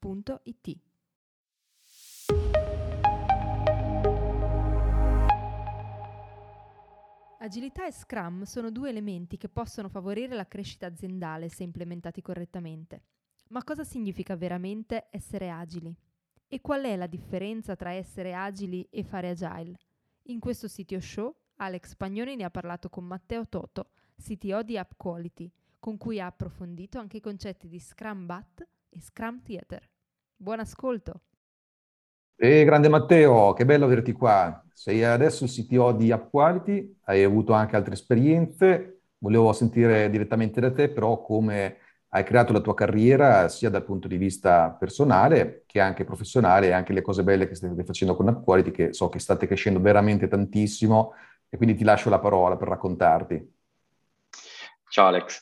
www.it. Agilità e Scrum sono due elementi che possono favorire la crescita aziendale se implementati correttamente. Ma cosa significa veramente essere agili? E qual è la differenza tra essere agili e fare agile? In questo sito show Alex Pagnoni ne ha parlato con Matteo Toto, CTO di App Quality, con cui ha approfondito anche i concetti di Scrum Bat e Scrum Theater. Buon ascolto! E grande Matteo, che bello averti qua. Sei adesso il CTO di App Quality, hai avuto anche altre esperienze. Volevo sentire direttamente da te, però, come hai creato la tua carriera sia dal punto di vista personale che anche professionale e anche le cose belle che state facendo con App Quality, che so che state crescendo veramente tantissimo e quindi ti lascio la parola per raccontarti. Ciao Alex.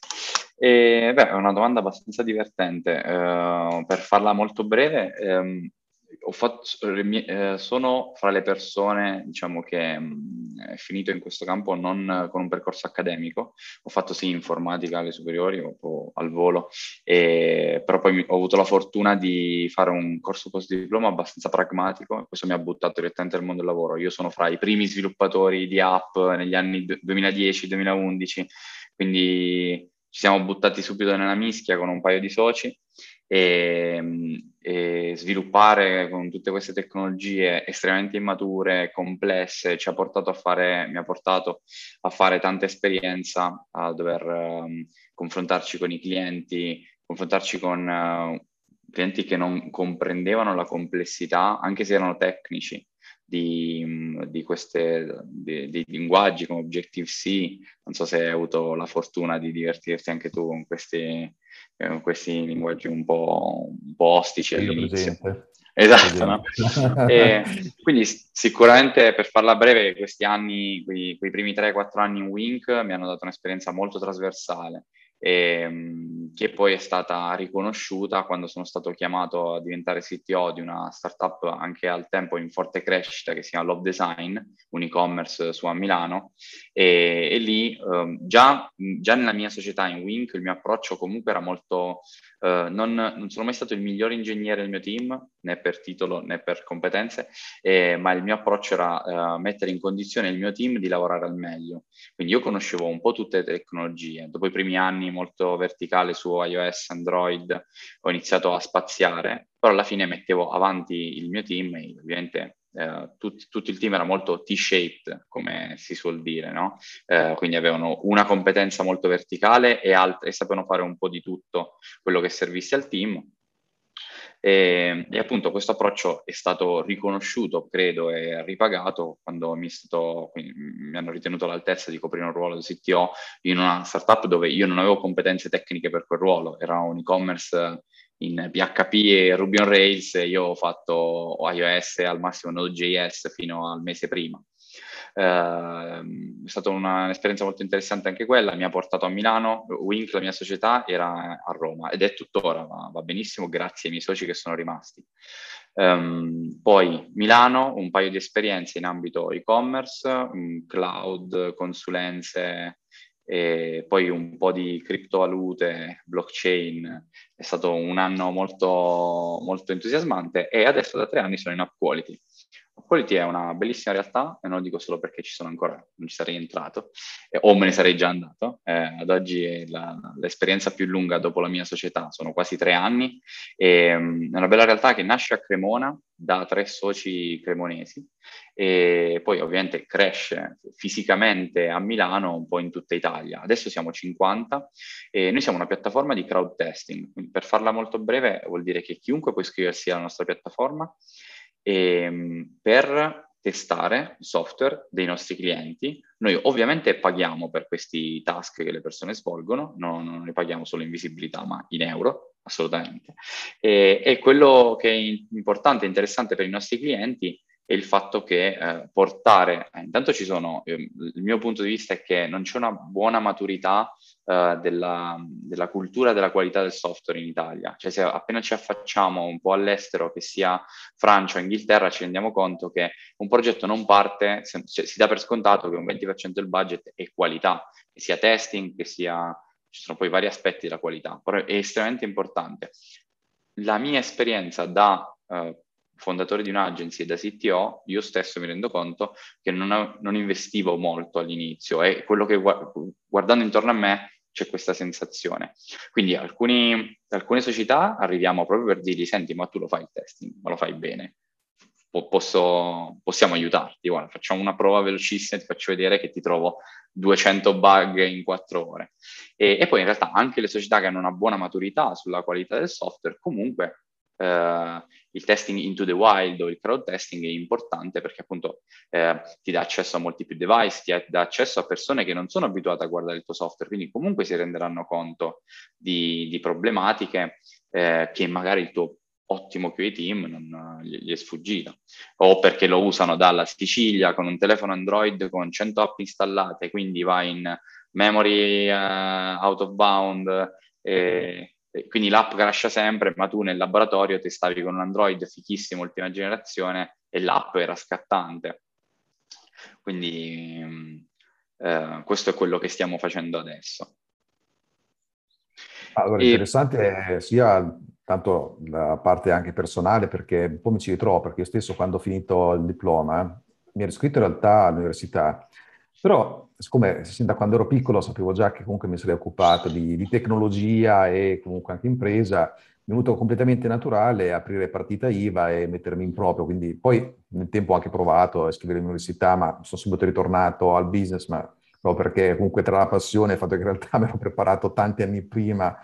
E, beh, è una domanda abbastanza divertente. Uh, per farla molto breve, um, fatto, uh, sono fra le persone, diciamo, che um, è finito in questo campo non con un percorso accademico. Ho fatto sì informatica alle superiori, o al volo, e, però poi ho avuto la fortuna di fare un corso post diploma abbastanza pragmatico questo mi ha buttato direttamente nel mondo del lavoro. Io sono fra i primi sviluppatori di app negli anni 2010-2011, quindi ci siamo buttati subito nella mischia con un paio di soci e, e, sviluppare con tutte queste tecnologie estremamente immature, complesse, ci ha portato a fare, mi ha portato a fare tanta esperienza, a dover um, confrontarci con i clienti, confrontarci con uh, clienti che non comprendevano la complessità, anche se erano tecnici, di, di di linguaggi come Objective-C. Non so se hai avuto la fortuna di divertirti anche tu con questi, con questi linguaggi un po', un po ostici all'inizio. Esatto, no? quindi sicuramente per farla breve, questi anni, quei, quei primi 3-4 anni in Wink mi hanno dato un'esperienza molto trasversale ehm, che poi è stata riconosciuta quando sono stato chiamato a diventare CTO di una startup anche al tempo in forte crescita che si chiama Love Design, un e-commerce su a Milano. E, e lì eh, già, già, nella mia società in Wink il mio approccio comunque era molto, eh, non, non, sono mai stato il migliore ingegnere del mio team né per titolo né per competenze, eh, ma il mio approccio era eh, mettere in condizione il mio team di lavorare al meglio. Quindi io conoscevo un po' tutte le tecnologie, dopo i primi anni molto verticale su iOS, Android, ho iniziato a spaziare, però alla fine mettevo avanti il mio team e ovviamente eh, tut, tutto il team era molto T-shaped, come si suol dire, no? Eh, quindi avevano una competenza molto verticale e, alt- e sapevano fare un po' di tutto quello che servisse al team e, e, appunto questo approccio è stato riconosciuto, credo, e ripagato quando mi, stato, mi, hanno ritenuto l'altezza di coprire un ruolo di CTO in una startup dove io non avevo competenze tecniche per quel ruolo, era un e-commerce in PHP e Ruby on Rails io ho fatto iOS al massimo Node.js fino al mese prima. Uh, è stata una, un'esperienza molto interessante anche quella, mi ha portato a Milano, Wink, la mia società, era a Roma ed è tuttora, va, va benissimo, grazie ai miei soci che sono rimasti. Um, poi Milano, un paio di esperienze in ambito e-commerce, um, cloud, consulenze, e poi un po' di criptovalute, blockchain, è stato un anno molto, molto entusiasmante e adesso da tre anni sono in App Quality. Quality è una bellissima realtà e non lo dico solo perché ci sono ancora, non ci sarei entrato eh, o me ne sarei già andato. Eh, ad oggi è la, l'esperienza più lunga dopo la mia società, sono quasi tre anni. E, um, è una bella realtà che nasce a Cremona da tre soci cremonesi e poi ovviamente cresce fisicamente a Milano, un po' in tutta Italia. Adesso siamo 50 e noi siamo una piattaforma di crowd testing. Per farla molto breve vuol dire che chiunque può iscriversi alla nostra piattaforma ehm, per testare il software dei nostri clienti. Noi ovviamente paghiamo per questi task che le persone svolgono, non, non ne paghiamo solo in visibilità, ma in euro, assolutamente. E, e, quello che è importante e interessante per i nostri clienti è il fatto che eh, portare, eh, intanto ci sono, eh, il mio punto di vista è che non c'è una buona maturità eh, della, della, cultura della qualità del software in Italia, cioè se appena ci affacciamo un po' all'estero, che sia Francia o Inghilterra, ci rendiamo conto che un progetto non parte, se, cioè, si dà per scontato che un 20% del budget è qualità, che sia testing, che sia, ci sono poi vari aspetti della qualità, però è estremamente importante. La mia esperienza da eh, fondatore di un'agency e da CTO, io stesso mi rendo conto che non, non investivo molto all'inizio e quello che guardando intorno a me c'è questa sensazione. Quindi alcuni, alcune società arriviamo proprio per dirgli, senti, ma tu lo fai il testing, ma lo fai bene, posso, possiamo aiutarti, guarda, facciamo una prova velocissima, ti faccio vedere che ti trovo 200 bug in 4 ore. E, e poi in realtà anche le società che hanno una buona maturità sulla qualità del software comunque Uh, il testing into the wild o il crowd testing è importante perché appunto eh, ti dà accesso a molti più device, ti dà accesso a persone che non sono abituate a guardare il tuo software, quindi comunque si renderanno conto di, di problematiche eh, che magari il tuo ottimo QA team non gli, è sfuggita. O perché lo usano dalla Sicilia con un telefono Android con 100 app installate, quindi va in memory uh, out of bound e quindi l'app crasha sempre, ma tu nel laboratorio ti stavi con un Android fichissimo, ultima generazione, e l'app era scattante. Quindi mm, eh, questo è quello che stiamo facendo adesso. Allora, e... interessante sia tanto la parte anche personale, perché un po' mi ci ritrovo, perché io stesso quando ho finito il diploma mi ero iscritto in realtà all'università però, siccome sin da quando ero piccolo sapevo già che comunque mi sarei occupato di, di tecnologia e comunque anche impresa, mi è venuto completamente naturale aprire partita IVA e mettermi in proprio. Quindi poi nel tempo ho anche provato a iscrivere all'università, ma sono subito ritornato al business, ma proprio perché comunque tra la passione e il fatto che in realtà mi ero preparato tanti anni prima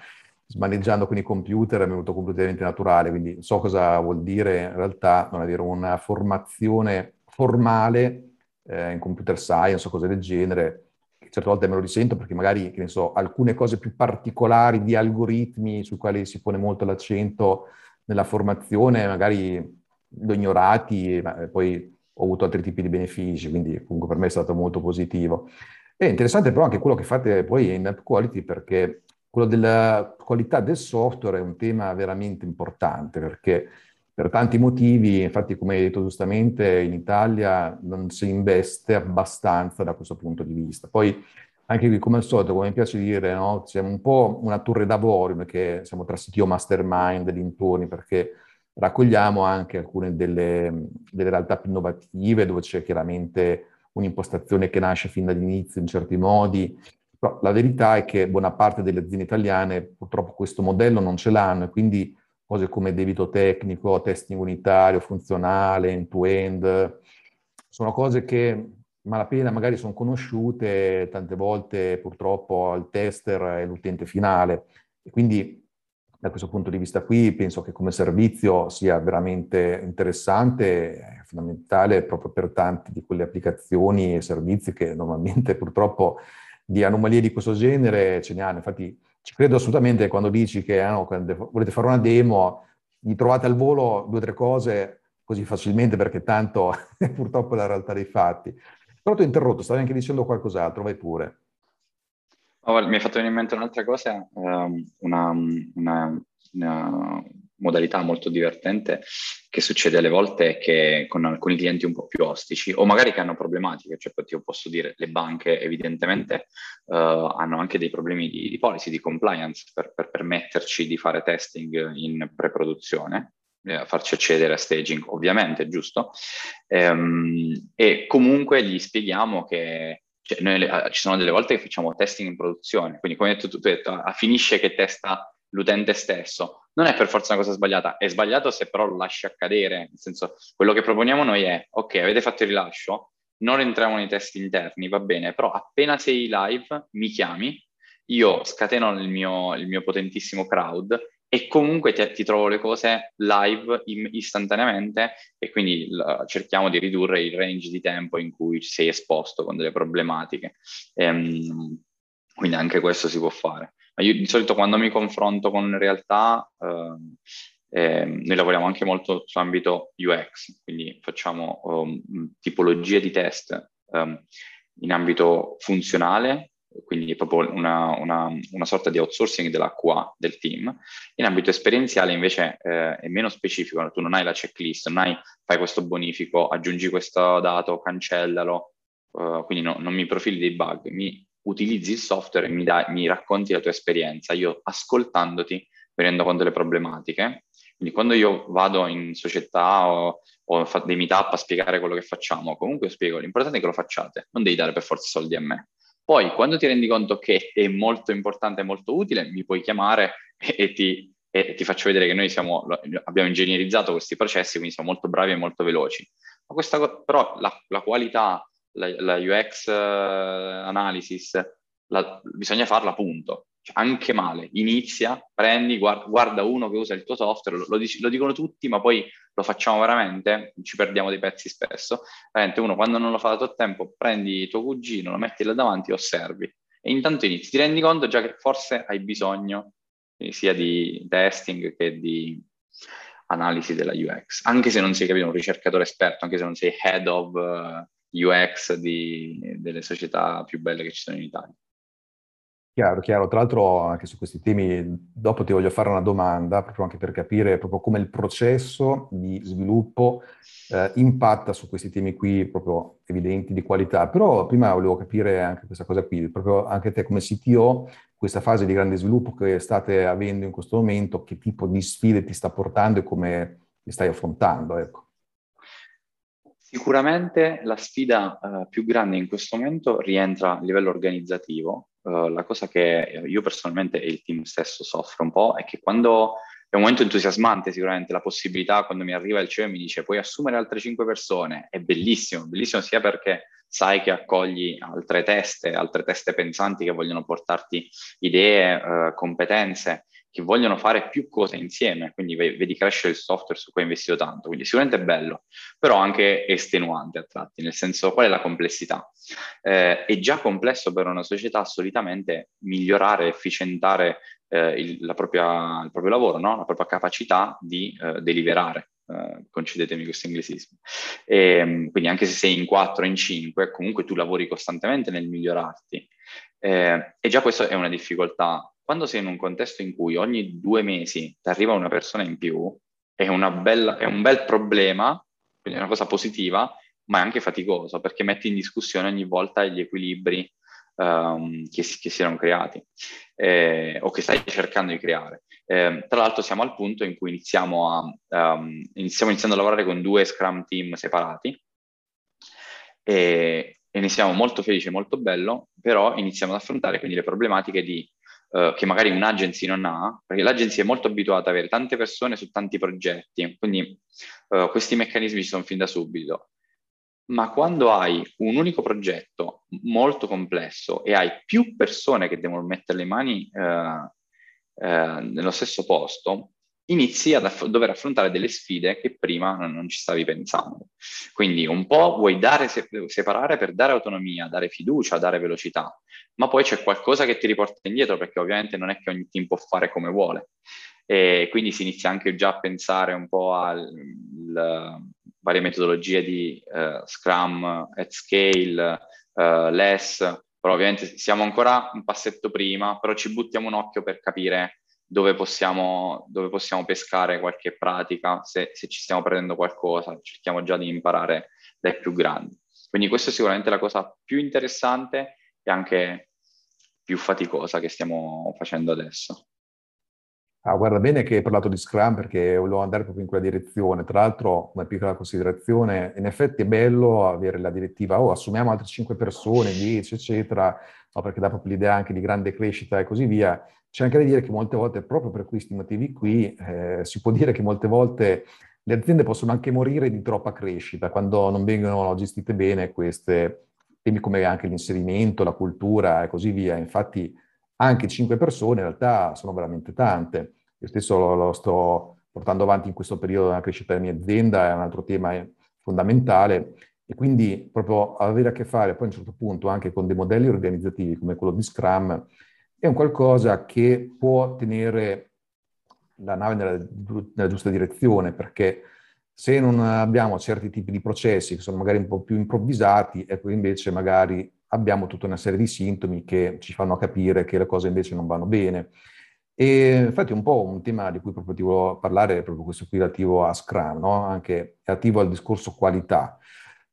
smaneggiando con i computer è venuto completamente naturale, quindi so cosa vuol dire in realtà non avere una formazione formale eh, in computer science o cose del genere, certe volte me lo risento perché magari, che ne so, alcune cose più particolari di algoritmi su quali si pone molto l'accento nella formazione, magari l'ho ignorati, ma poi ho avuto altri tipi di benefici, quindi comunque per me è stato molto positivo. È interessante però anche quello che fate poi in App Quality perché quello della qualità del software è un tema veramente importante perché per tanti motivi, infatti come hai detto giustamente, in Italia non si investe abbastanza da questo punto di vista. Poi anche qui, come al solito, come mi piace dire, no? siamo un po' una torre d'avorio, perché siamo tra CTO mastermind dintorni, perché raccogliamo anche alcune delle, delle realtà più innovative, dove c'è chiaramente un'impostazione che nasce fin dall'inizio in certi modi, però la verità è che buona parte delle aziende italiane purtroppo questo modello non ce l'hanno e quindi cose come debito tecnico, testing unitario, funzionale, end-to-end, sono cose che malapena magari sono conosciute, tante volte purtroppo al tester e l'utente finale. E quindi da questo punto di vista qui penso che come servizio sia veramente interessante, fondamentale proprio per tante di quelle applicazioni e servizi che normalmente purtroppo di anomalie di questo genere ce ne hanno. Infatti ci credo assolutamente quando dici che ah, no, volete fare una demo, gli trovate al volo due o tre cose così facilmente perché tanto purtroppo è la realtà dei fatti. Però ti ho interrotto, stavi anche dicendo qualcos'altro, vai pure. Oh, mi è fatto venire in mente un'altra cosa, um, una, una, una modalità molto divertente che succede alle volte che con alcuni clienti un po' più ostici o magari che hanno problematiche, cioè io posso dire le banche evidentemente uh, hanno anche dei problemi di, di policy, di compliance per, per, permetterci di fare testing in pre-produzione, eh, farci accedere a staging ovviamente, giusto? Ehm, e comunque gli spieghiamo che cioè, noi, uh, ci sono delle volte che facciamo testing in produzione, quindi come hai detto tu, tu hai detto, ah, finisce che testa l'utente stesso. Non è per forza una cosa sbagliata, è sbagliato se però lo lasci accadere, nel senso quello che proponiamo noi è, ok, avete fatto il rilascio, non entriamo nei test interni, va bene, però appena sei live mi chiami, io scateno il mio, il mio potentissimo crowd e comunque ti, ti, trovo le cose live in, istantaneamente e quindi l- cerchiamo di ridurre il range di tempo in cui sei esposto con delle problematiche. Ehm, quindi anche questo si può fare. Ma io di solito quando mi confronto con realtà, eh, noi lavoriamo anche molto su ambito UX, quindi facciamo um, tipologie di test um, in ambito funzionale, quindi è proprio una, una, una, sorta di outsourcing della QA del team. In ambito esperienziale invece eh, è meno specifico, tu non hai la checklist, non hai fai questo bonifico, aggiungi questo dato, cancellalo, uh, quindi no, non mi profili dei bug, mi utilizzi il software e mi, dai, mi racconti la tua esperienza, io ascoltandoti mi rendo conto delle problematiche. Quindi quando io vado in società o, o fa dei meetup a spiegare quello che facciamo, comunque spiego, l'importante è che lo facciate, non devi dare per forza soldi a me. Poi quando ti rendi conto che è molto importante e molto utile, mi puoi chiamare e, e, ti, e ti, faccio vedere che noi siamo, abbiamo ingegnerizzato questi processi, quindi siamo molto bravi e molto veloci. Ma questa, però la, la qualità la, la UX uh, eh, analysis, la, bisogna farla punto. Cioè, anche male, inizia, prendi, guarda, guarda, uno che usa il tuo software, lo, lo, lo, dicono tutti, ma poi lo facciamo veramente, ci perdiamo dei pezzi spesso. Veramente uno quando non lo fa da tot tempo, prendi tuo cugino, lo metti là davanti e osservi. E intanto inizi, ti rendi conto già che forse hai bisogno sia di testing che di analisi della UX, anche se non sei capito un ricercatore esperto, anche se non sei head of uh, UX di, delle società più belle che ci sono in Italia. Chiaro, chiaro. Tra l'altro anche su questi temi, dopo ti voglio fare una domanda, proprio anche per capire proprio come il processo di sviluppo eh, impatta su questi temi qui proprio evidenti di qualità. Però prima volevo capire anche questa cosa qui, proprio anche te come CTO, questa fase di grande sviluppo che state avendo in questo momento, che tipo di sfide ti sta portando e come li stai affrontando, ecco. Sicuramente la sfida uh, più grande in questo momento rientra a livello organizzativo. Uh, la cosa che io personalmente e il team stesso soffro un po' è che quando è un momento entusiasmante sicuramente la possibilità quando mi arriva il CEO e mi dice puoi assumere altre cinque persone, è bellissimo, bellissimo sia perché sai che accogli altre teste, altre teste pensanti che vogliono portarti idee, uh, competenze che vogliono fare più cose insieme, quindi vedi crescere il software su cui hai investito tanto, quindi sicuramente è bello, però anche estenuante a tratti, nel senso qual è la complessità? Eh, è già complesso per una società solitamente migliorare, efficientare eh, il, propria, il, proprio lavoro, no? la propria capacità di eh, deliberare. Uh, concedetemi questo inglesismo. E, ehm, quindi anche se sei in 4 in 5, comunque tu lavori costantemente nel migliorarti. Eh, e già questa è una difficoltà quando sei in un contesto in cui ogni due mesi ti arriva una persona in più, è, bella, è un bel problema, quindi è una cosa positiva, ma è anche faticoso perché metti in discussione ogni volta gli equilibri um, che, si, che, si, erano creati eh, o che stai cercando di creare. Eh, tra l'altro siamo al punto in cui iniziamo, a, um, iniziamo iniziando a lavorare con due Scrum team separati e, e ne siamo molto felici e molto bello, però iniziamo ad affrontare quindi le problematiche di uh, che magari un'agency non ha, perché l'agency è molto abituata ad avere tante persone su tanti progetti, quindi uh, questi meccanismi ci sono fin da subito. Ma quando hai un unico progetto molto complesso e hai più persone che devono mettere le mani uh, nello stesso posto, inizi a aff- dover affrontare delle sfide che prima non, ci stavi pensando. Quindi un po' vuoi dare se- separare per dare autonomia, dare fiducia, dare velocità, ma poi c'è qualcosa che ti riporta indietro perché ovviamente non è che ogni team può fare come vuole. E quindi si inizia anche già a pensare un po' alle varie metodologie di uh, Scrum at scale, uh, less, però ovviamente siamo ancora un passetto prima, però ci buttiamo un occhio per capire dove possiamo, dove possiamo pescare qualche pratica, se, se, ci stiamo prendendo qualcosa, cerchiamo già di imparare dai più grandi. Quindi questa è sicuramente la cosa più interessante e anche più faticosa che stiamo facendo adesso. Ah, guarda bene che hai parlato di Scrum perché volevo andare proprio in quella direzione. Tra l'altro, come piccola considerazione, in effetti è bello avere la direttiva, oh, assumiamo altre 5 persone, 10, eccetera, no, perché dà proprio l'idea anche di grande crescita e così via. C'è anche da dire che molte volte, proprio per questi motivi qui, eh, si può dire che molte volte le aziende possono anche morire di troppa crescita quando non vengono gestite bene queste temi come anche l'inserimento, la cultura e così via. Infatti anche cinque persone in realtà sono veramente tante. Io stesso lo, lo sto portando avanti in questo periodo della crescita della mia azienda, è un altro tema fondamentale e quindi proprio avere a che fare poi a un certo punto anche con dei modelli organizzativi come quello di Scrum è un qualcosa che può tenere la nave nella, nella giusta direzione, perché se non abbiamo certi tipi di processi che sono magari un po' più improvvisati, ecco invece magari abbiamo tutta una serie di sintomi che ci fanno capire che le cose invece non vanno bene. E infatti un po' un tema di cui proprio ti volevo parlare è proprio questo qui relativo a Scrum, no? anche relativo al discorso qualità.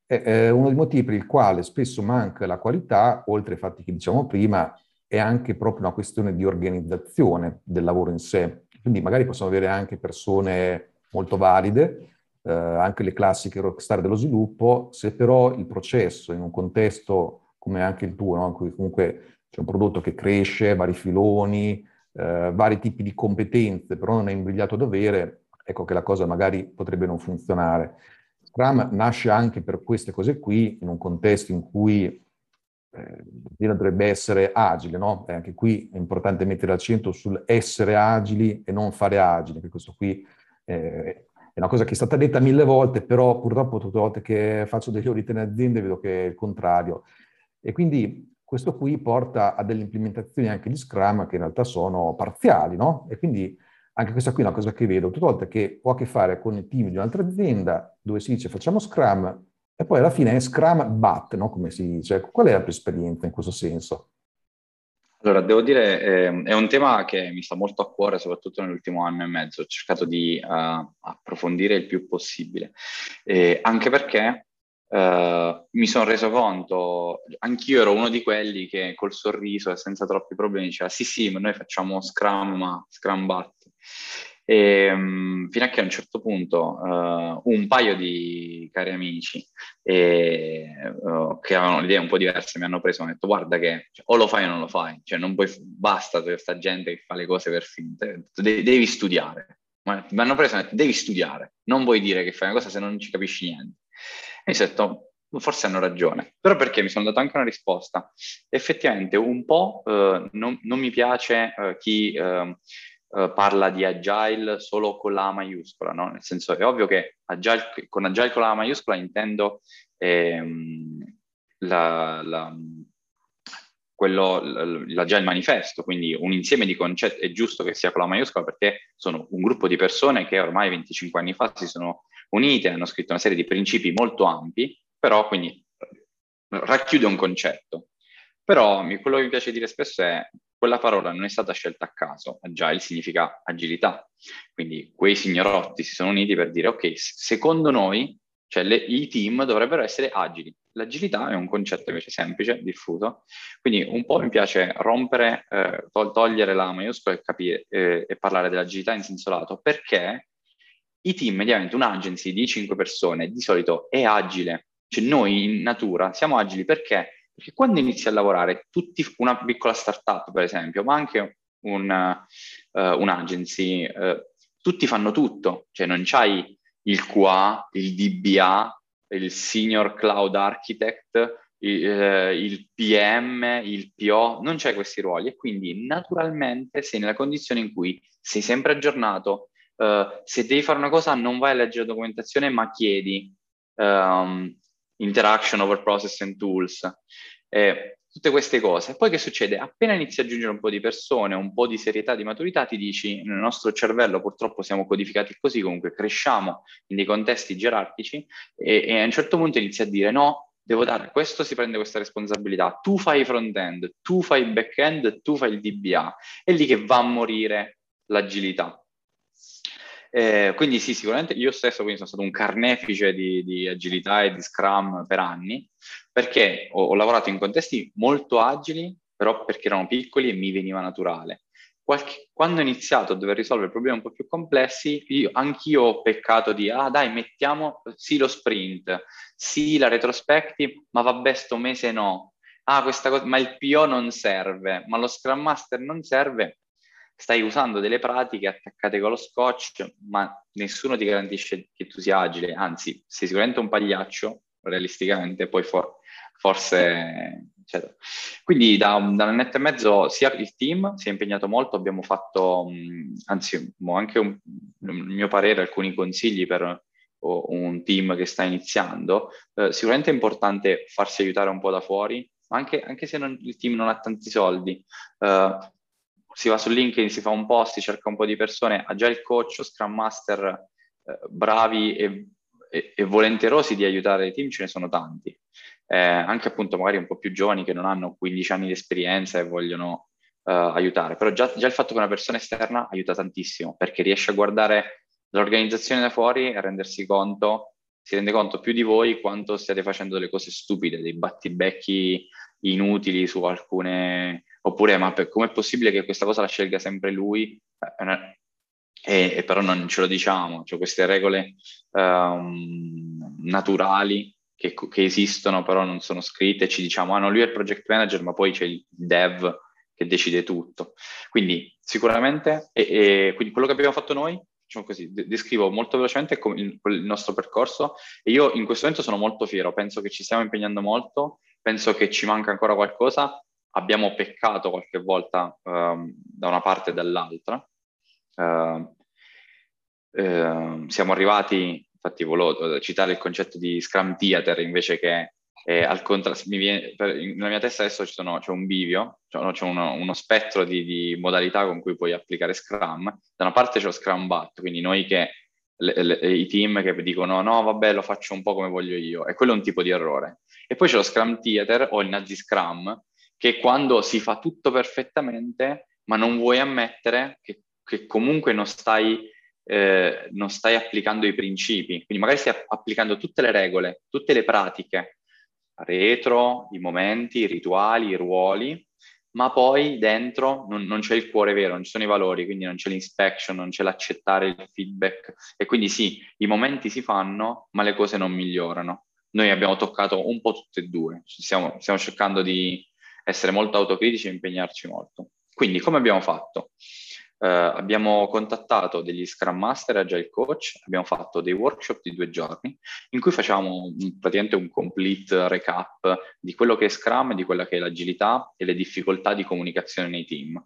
È, uno dei motivi per il quale spesso manca la qualità, oltre ai fatti che diciamo prima, è anche proprio una questione di organizzazione del lavoro in sé. Quindi magari possono avere anche persone molto valide, eh, anche le classiche rockstar dello sviluppo, se però il processo in un contesto come anche il tuo, no? in cui comunque c'è un prodotto che cresce, vari filoni, eh, vari tipi di competenze, però non è imbrigliato a dovere, ecco che la cosa magari potrebbe non funzionare. Scrum nasce anche per queste cose qui, in un contesto in cui eh, dovrebbe essere agile, no? E anche qui è importante mettere l'accento sul essere agili e non fare agili, perché questo qui eh, è una cosa che è stata detta mille volte, però purtroppo tutte le volte che faccio degli auditi in aziende vedo che è il contrario. E quindi questo qui porta a delle implementazioni anche di Scrum che in realtà sono parziali, no? E quindi anche questa qui è una cosa che vedo tutte le volte che ho a che fare con il team di un'altra azienda dove si dice facciamo Scrum e poi alla fine è Scrum but, no? Come si dice. Qual è la tua esperienza in questo senso? Allora, devo dire, eh, è un tema che mi sta molto a cuore, soprattutto nell'ultimo anno e mezzo. Ho cercato di uh, approfondire il più possibile, eh, anche perché uh, mi sono reso conto, anch'io ero uno di quelli che col sorriso e senza troppi problemi diceva sì sì, ma noi facciamo Scrum, Scrum Bat. E, um, fino a che a un certo punto uh, un paio di cari amici e, uh, che avevano idee un po' diverse mi hanno preso e mi hanno detto guarda che cioè, o lo fai o non lo fai, cioè non puoi, basta questa gente che fa le cose per finte, devi, devi studiare. Mi hanno preso e mi hanno detto devi studiare, non vuoi dire che fai una cosa se non ci capisci niente. E mi sono detto forse hanno ragione, però perché mi sono dato anche una risposta. Effettivamente un po' uh, non, non, mi piace chi Uh, parla di agile solo con la A maiuscola, no? Nel senso è ovvio che agile, con agile con la A maiuscola intendo ehm, la, la, quello, l'agile manifesto, quindi un insieme di concetti, è giusto che sia con la maiuscola perché sono un gruppo di persone che ormai 25 anni fa si sono unite, hanno scritto una serie di principi molto ampi, però quindi racchiude un concetto. Però quello che mi piace dire spesso è quella parola non è stata scelta a caso, agile significa agilità, quindi quei signorotti si sono uniti per dire ok, secondo noi, cioè le, i team dovrebbero essere agili. L'agilità è un concetto invece semplice, diffuso, quindi un po' mi piace rompere, eh, togliere la maiuscola e, capire, eh, e parlare dell'agilità in senso lato, perché i team, mediamente un'agency di 5 persone, di solito è agile, cioè noi in natura siamo agili perché perché quando inizi a lavorare, tutti, una piccola startup per esempio, ma anche un, uh, un'agency, uh, tutti fanno tutto, cioè non c'hai il QA, il DBA, il Senior Cloud Architect, il, uh, il PM, il PO, non c'hai questi ruoli e quindi naturalmente sei nella condizione in cui sei sempre aggiornato, se devi fare una cosa non vai a leggere la documentazione ma chiedi. Um, interaction over process and tools, eh, tutte queste cose. Poi che succede? Appena inizi a aggiungere un po' di persone, un po' di serietà, di maturità, ti dici, nel nostro cervello purtroppo siamo codificati così, comunque cresciamo in dei contesti gerarchici e, e a un certo punto inizi a dire no, devo dare, questo si prende questa responsabilità, tu fai front-end, tu fai back-end, tu fai il DBA, è lì che va a morire l'agilità. Eh, quindi sì, sicuramente io stesso sono stato un carnefice di, di agilità e di Scrum per anni, perché ho, ho, lavorato in contesti molto agili, però perché erano piccoli e mi veniva naturale. Qualche, quando ho iniziato a dover risolvere problemi un po' più complessi, io, anch'io ho peccato di, ah dai, mettiamo sì lo sprint, sì la retrospective, ma vabbè sto mese no. Ah, questa cosa, ma il PO non serve, ma lo Scrum Master non serve stai usando delle pratiche attaccate con lo scotch, ma nessuno ti garantisce che tu sia agile, anzi, sei sicuramente un pagliaccio, realisticamente, poi for- forse... Eccetera. Quindi da, da, un annetto e mezzo sia il team si è impegnato molto, abbiamo fatto, mh, anzi, anche un, a mio parere alcuni consigli per un team che sta iniziando. Eh, sicuramente è importante farsi aiutare un po' da fuori, anche, anche se non, il team non ha tanti soldi. Uh, si va su LinkedIn, si fa un post, si cerca un po' di persone, Agile Coach o Scrum Master eh, bravi e, e, e, volenterosi di aiutare i team ce ne sono tanti. Eh, anche appunto magari un po' più giovani che non hanno 15 anni di esperienza e vogliono uh, aiutare. Però già, già il fatto che una persona esterna aiuta tantissimo perché riesce a guardare l'organizzazione da fuori e a rendersi conto, si rende conto più di voi quanto stiate facendo delle cose stupide, dei battibecchi inutili su alcune, oppure ma per, com'è possibile che questa cosa la scelga sempre lui? E, e, però non ce lo diciamo, cioè queste regole um, naturali che, che, esistono però non sono scritte, ci diciamo, ah no, lui è il project manager, ma poi c'è il dev che decide tutto. Quindi sicuramente, e, e quindi quello che abbiamo fatto noi, diciamo così, descrivo molto velocemente il nostro percorso e io in questo momento sono molto fiero, penso che ci stiamo impegnando molto, penso che ci manca ancora qualcosa, abbiamo peccato qualche volta um, da una parte e dall'altra. Uh, uh, siamo arrivati, infatti volevo citare il concetto di Scrum Theater invece che eh, al contrario, nella mia testa adesso sono, c'è un bivio, cioè, c'è uno, uno spettro di, di, modalità con cui puoi applicare Scrum. Da una parte c'è lo Scrum Bat, quindi noi che le, le, i team che dicono no, vabbè, lo faccio un po' come voglio io, e quello è un tipo di errore. E poi c'è lo Scrum Theater o il Nazi Scrum, che quando si fa tutto perfettamente, ma non vuoi ammettere che, che comunque non stai, eh, non stai applicando i principi, quindi magari stai applicando tutte le regole, tutte le pratiche, retro, i momenti, i rituali, i ruoli, ma poi dentro non, non, c'è il cuore vero, non ci sono i valori, quindi non c'è l'inspection, non c'è l'accettare il feedback. E quindi sì, i momenti si fanno, ma le cose non migliorano. Noi abbiamo toccato un po' tutte e due, stiamo, stiamo cercando di essere molto autocritici e impegnarci molto. Quindi come abbiamo fatto? Uh, abbiamo contattato degli Scrum Master e Agile Coach, abbiamo fatto dei workshop di due giorni in cui facciamo praticamente un complete recap di quello che è Scrum, di quella che è l'agilità e le difficoltà di comunicazione nei team.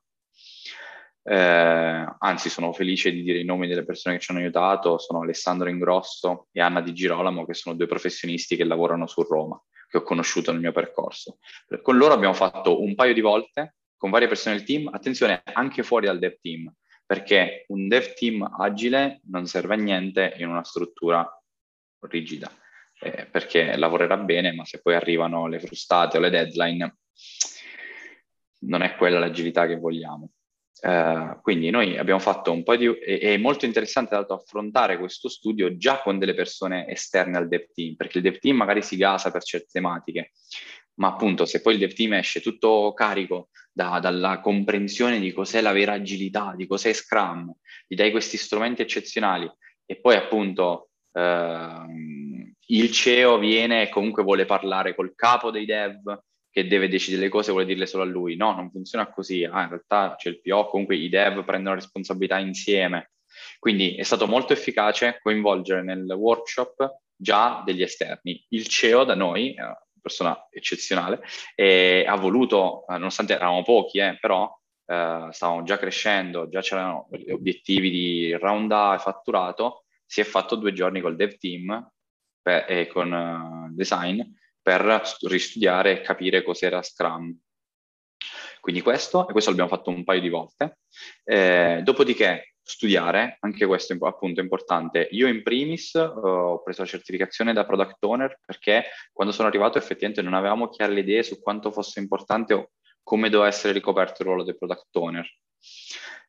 Eh, anzi, sono felice di dire i nomi delle persone che ci hanno aiutato, sono Alessandro Ingrosso e Anna Di Girolamo, che sono due professionisti che lavorano su Roma, che ho conosciuto nel mio percorso. Con loro abbiamo fatto un paio di volte con varie persone del team, attenzione anche fuori dal dev team, perché un dev team agile non serve a niente in una struttura rigida, eh, perché lavorerà bene, ma se poi arrivano le frustate o le deadline, non è quella l'agilità che vogliamo. Uh, quindi noi abbiamo fatto un po' di... è molto interessante dato affrontare questo studio già con delle persone esterne al dev team, perché il dev team magari si gasa per certe tematiche, ma appunto se poi il dev team esce tutto carico da, dalla comprensione di cos'è la vera agilità, di cos'è Scrum, gli dai questi strumenti eccezionali e poi appunto eh, il CEO viene e comunque vuole parlare col capo dei dev che deve decidere le cose vuole dirle solo a lui. No, non funziona così. Ah, in realtà c'è il PO, comunque i dev prendono responsabilità insieme. Quindi è stato molto efficace coinvolgere nel workshop già degli esterni. Il CEO da noi, persona eccezionale, ha voluto, eh, nonostante eravamo pochi, eh, però eh, stavamo già crescendo, già c'erano obiettivi di round A e fatturato, si è fatto due giorni col dev team per, e con uh, design per ristudiare e capire cos'era Scrum. Quindi questo, e questo l'abbiamo fatto un paio di volte. Eh, dopodiché studiare, anche questo è appunto importante. Io in primis uh, ho preso la certificazione da product owner perché quando sono arrivato effettivamente non avevamo chiare le idee su quanto fosse importante o come doveva essere ricoperto il ruolo del product owner.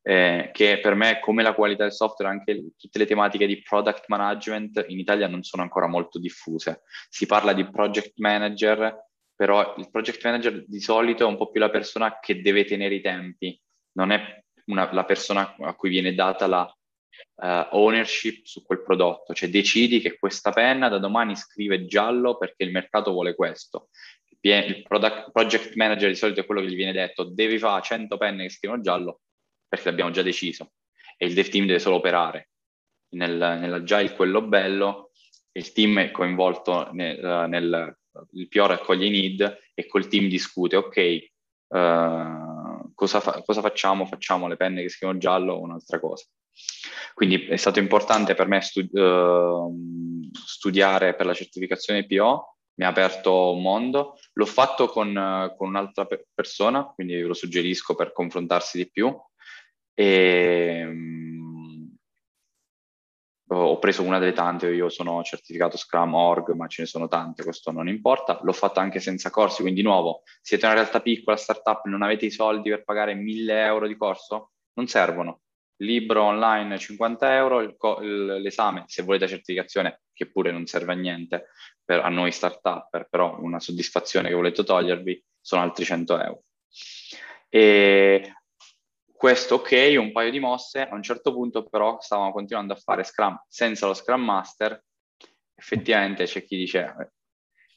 Eh, che per me, come la qualità del software, anche tutte le tematiche di product management in Italia non sono ancora molto diffuse. Si parla di project manager, però il project manager di solito è un po' più la persona che deve tenere i tempi, non è una, la persona a cui viene data la uh, ownership su quel prodotto, cioè decidi che questa penna da domani scrive giallo perché il mercato vuole questo. Il product, project manager di solito è quello che gli viene detto, devi fare 100 penne che scrivono giallo perché l'abbiamo già deciso e il dev team deve solo operare. Nel, nell'agile quello bello, il team è coinvolto nel, nel il PO raccoglie i need e col team discute, ok, uh, cosa, fa- cosa facciamo? Facciamo le penne che scrivono giallo o un'altra cosa. Quindi è stato importante per me stu- uh, studiare per la certificazione PO mi ha aperto un mondo. L'ho fatto con, con un'altra pe- persona, quindi lo suggerisco per confrontarsi di più. E, um, ho preso una delle tante, io sono certificato Scrum Org, ma ce ne sono tante, questo non importa. L'ho fatto anche senza corsi, quindi di nuovo, siete una realtà piccola, startup, non avete i soldi per pagare 1000 euro di corso? Non servono. Libro online 50 euro, co- l'esame, se volete certificazione, che pure non serve a niente, per, a noi startup, però una soddisfazione che volete togliervi, sono altri 100 euro. E questo ok, un paio di mosse, a un certo punto però stavamo continuando a fare Scrum senza lo Scrum Master, effettivamente c'è chi dice,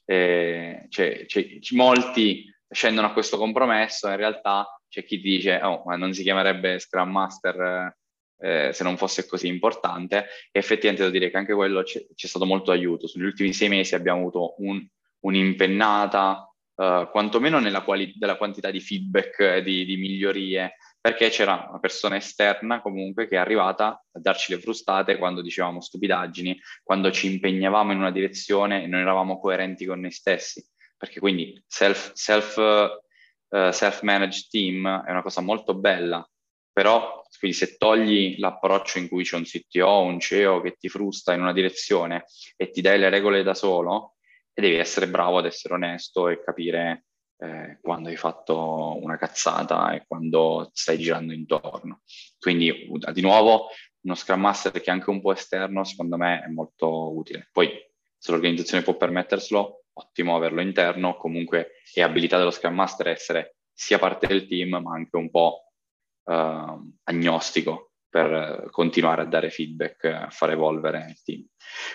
eh, c'è, c'è, molti scendono a questo compromesso, in realtà c'è chi dice, oh, ma non si chiamerebbe Scrum Master eh, se non fosse così importante, e effettivamente devo dire che anche quello c'è, c'è stato molto aiuto. Sugli ultimi sei mesi abbiamo avuto un, un'impennata, Uh, quantomeno nella quali- della quantità di feedback e di, di, migliorie perché c'era una persona esterna comunque che è arrivata a darci le frustate quando dicevamo stupidaggini, quando ci impegnavamo in una direzione e non eravamo coerenti con noi stessi. Perché quindi self, self, uh, self-managed team è una cosa molto bella, però quindi se togli l'approccio in cui c'è un CTO, un CEO che ti frusta in una direzione e ti dai le regole da solo, devi essere bravo ad essere onesto e capire eh, quando hai fatto una cazzata e quando stai girando intorno. Quindi di nuovo uno Scrum Master che è anche un po' esterno secondo me è molto utile. Poi se l'organizzazione può permetterselo, ottimo averlo interno, comunque è abilità dello Scrum Master essere sia parte del team ma anche un po' eh, agnostico per continuare a dare feedback, a far evolvere il team.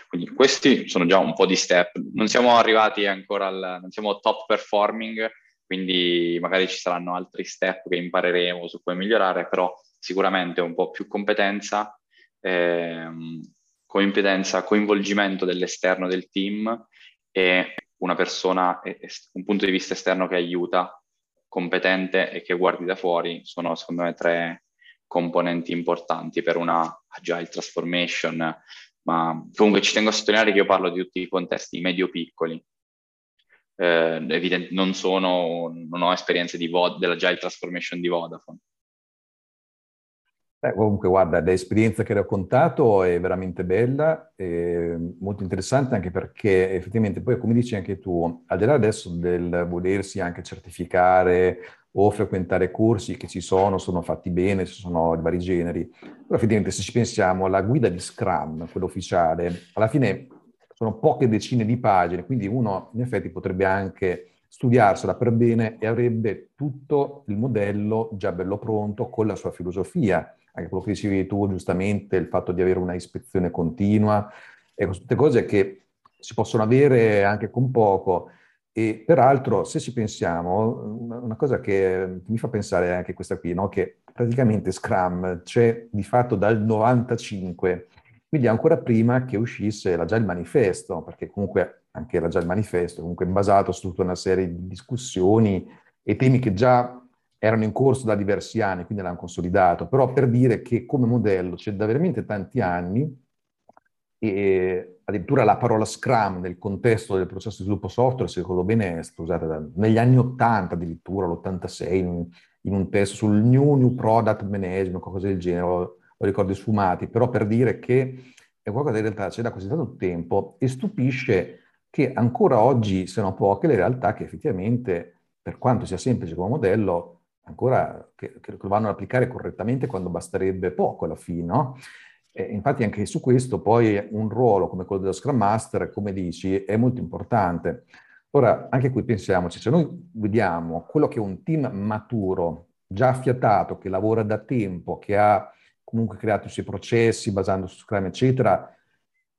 Quindi questi sono già un po' di step. Non siamo arrivati ancora al, non siamo top performing, quindi magari ci saranno altri step che impareremo su cui migliorare, però sicuramente un po' più competenza, ehm, competenza, coinvolgimento dell'esterno del team e una persona, un punto di vista esterno che aiuta, competente e che guardi da fuori, sono secondo me tre componenti importanti per una agile transformation, ma comunque ci tengo a sottolineare che io parlo di tutti i contesti medio-piccoli. Eh, evident- non, sono, non ho esperienze di Vod- dell'agile transformation di Vodafone. Eh, comunque, guarda, l'esperienza che hai raccontato è veramente bella, è molto interessante anche perché effettivamente poi, come dici anche tu, al di là adesso del volersi anche certificare o frequentare corsi che ci sono, sono fatti bene, ci sono di vari generi. Però effettivamente se ci pensiamo alla guida di Scrum, quella ufficiale, alla fine sono poche decine di pagine, quindi uno in effetti potrebbe anche studiarsela per bene e avrebbe tutto il modello già bello pronto con la sua filosofia, anche quello che dicevi tu giustamente, il fatto di avere una ispezione continua, ecco, tutte cose che si possono avere anche con poco e peraltro, se ci pensiamo, una cosa che mi fa pensare è anche questa qui, no? che praticamente Scrum c'è di fatto dal 95, quindi ancora prima che uscisse la già il manifesto, perché comunque anche era già il manifesto, comunque basato su tutta una serie di discussioni e temi che già erano in corso da diversi anni, quindi l'hanno consolidato, però per dire che come modello c'è da veramente tanti anni e addirittura la parola Scrum nel contesto del processo di sviluppo software, se ricordo bene, è stata usata da, negli anni 80 addirittura, l'86, in, in, un testo sul New New Product Management, qualcosa del genere, ho, ho ricordi sfumati, però per dire che è qualcosa che in realtà c'è da così tanto tempo e stupisce che ancora oggi siano poche le realtà che effettivamente, per quanto sia semplice come modello, ancora che, che lo vanno ad applicare correttamente quando basterebbe poco alla fine, no? E infatti anche su questo poi un ruolo come quello dello Scrum Master, come dici, è molto importante. Ora, anche qui pensiamoci, se noi vediamo quello che è un team maturo, già affiatato, che lavora da tempo, che ha comunque creato i suoi processi basando su Scrum, eccetera,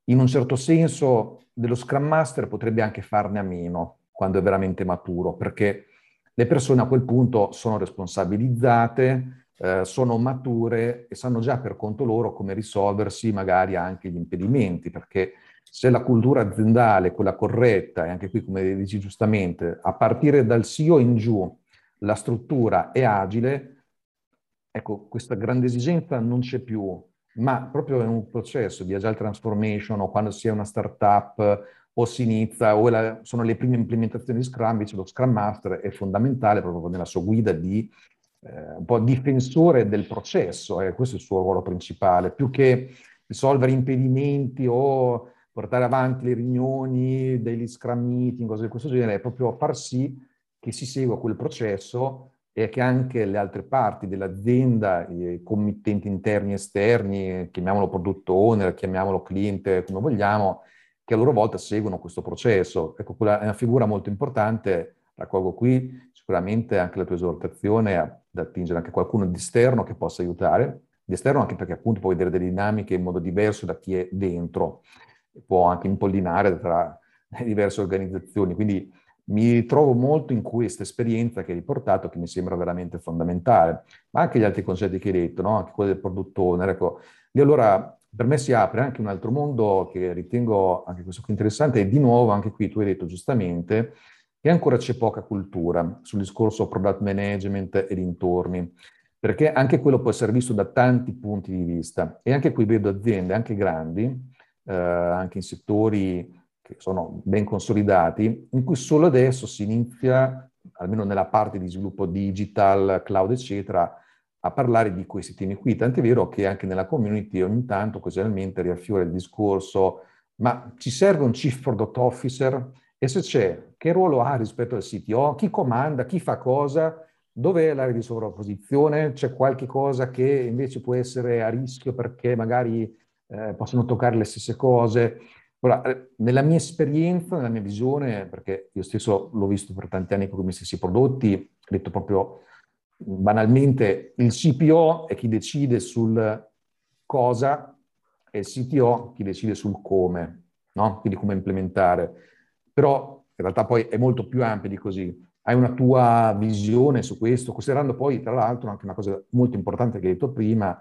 in un certo senso dello Scrum Master potrebbe anche farne a meno quando è veramente maturo, perché le persone a quel punto sono responsabilizzate, eh, sono mature e sanno già per conto loro come risolversi magari anche gli impedimenti, perché se la cultura aziendale è quella corretta, e anche qui come dici giustamente, a partire dal CEO in giù la struttura è agile, ecco, questa grande esigenza non c'è più, ma proprio in un processo di agile transformation o quando si è una startup o si inizia, o la, sono le prime implementazioni di Scrum, invece lo Scrum Master è fondamentale proprio nella sua guida di eh, un po' difensore del processo, eh, questo è il suo ruolo principale, più che risolvere impedimenti o portare avanti le riunioni, degli Scrum meeting, cose di questo genere, è proprio far sì che si segua quel processo e che anche le altre parti dell'azienda, i committenti interni e esterni, chiamiamolo product owner, chiamiamolo cliente, come vogliamo, che a loro volta seguono questo processo. Ecco, quella è una figura molto importante, raccolgo qui sicuramente anche la tua esortazione ad attingere anche qualcuno di esterno che possa aiutare, di esterno anche perché appunto può vedere delle dinamiche in modo diverso da chi è dentro, può anche impollinare tra le diverse organizzazioni, quindi mi trovo molto in questa esperienza che hai riportato che mi sembra veramente fondamentale, ma anche gli altri concetti che hai detto, no? anche quello del product owner, ecco, lì allora per me si apre anche un altro mondo che ritengo anche questo qui interessante e di nuovo anche qui tu hai detto giustamente che ancora c'è poca cultura sul discorso product management e dintorni, perché anche quello può essere visto da tanti punti di vista e anche qui vedo aziende anche grandi, eh, anche in settori che sono ben consolidati, in cui solo adesso si inizia, almeno nella parte di sviluppo digital, cloud, eccetera, a parlare di questi temi qui. Tant'è vero che anche nella community ogni tanto, casualmente, riaffiora il discorso, ma ci serve un chief product officer? E se c'è, che ruolo ha rispetto al CTO? Chi comanda? Chi fa cosa? Dov'è l'area di sovrapposizione? C'è qualche cosa che invece può essere a rischio perché magari eh, possono toccare le stesse cose? Ora, eh, nella mia esperienza, nella mia visione, perché io stesso l'ho visto per tanti anni con i miei stessi prodotti, detto proprio banalmente il CPO è chi decide sul cosa e il CTO chi decide sul come, no? quindi come implementare. Però in realtà poi è molto più ampio di così. Hai una tua visione su questo, considerando poi tra l'altro anche una cosa molto importante che hai detto prima,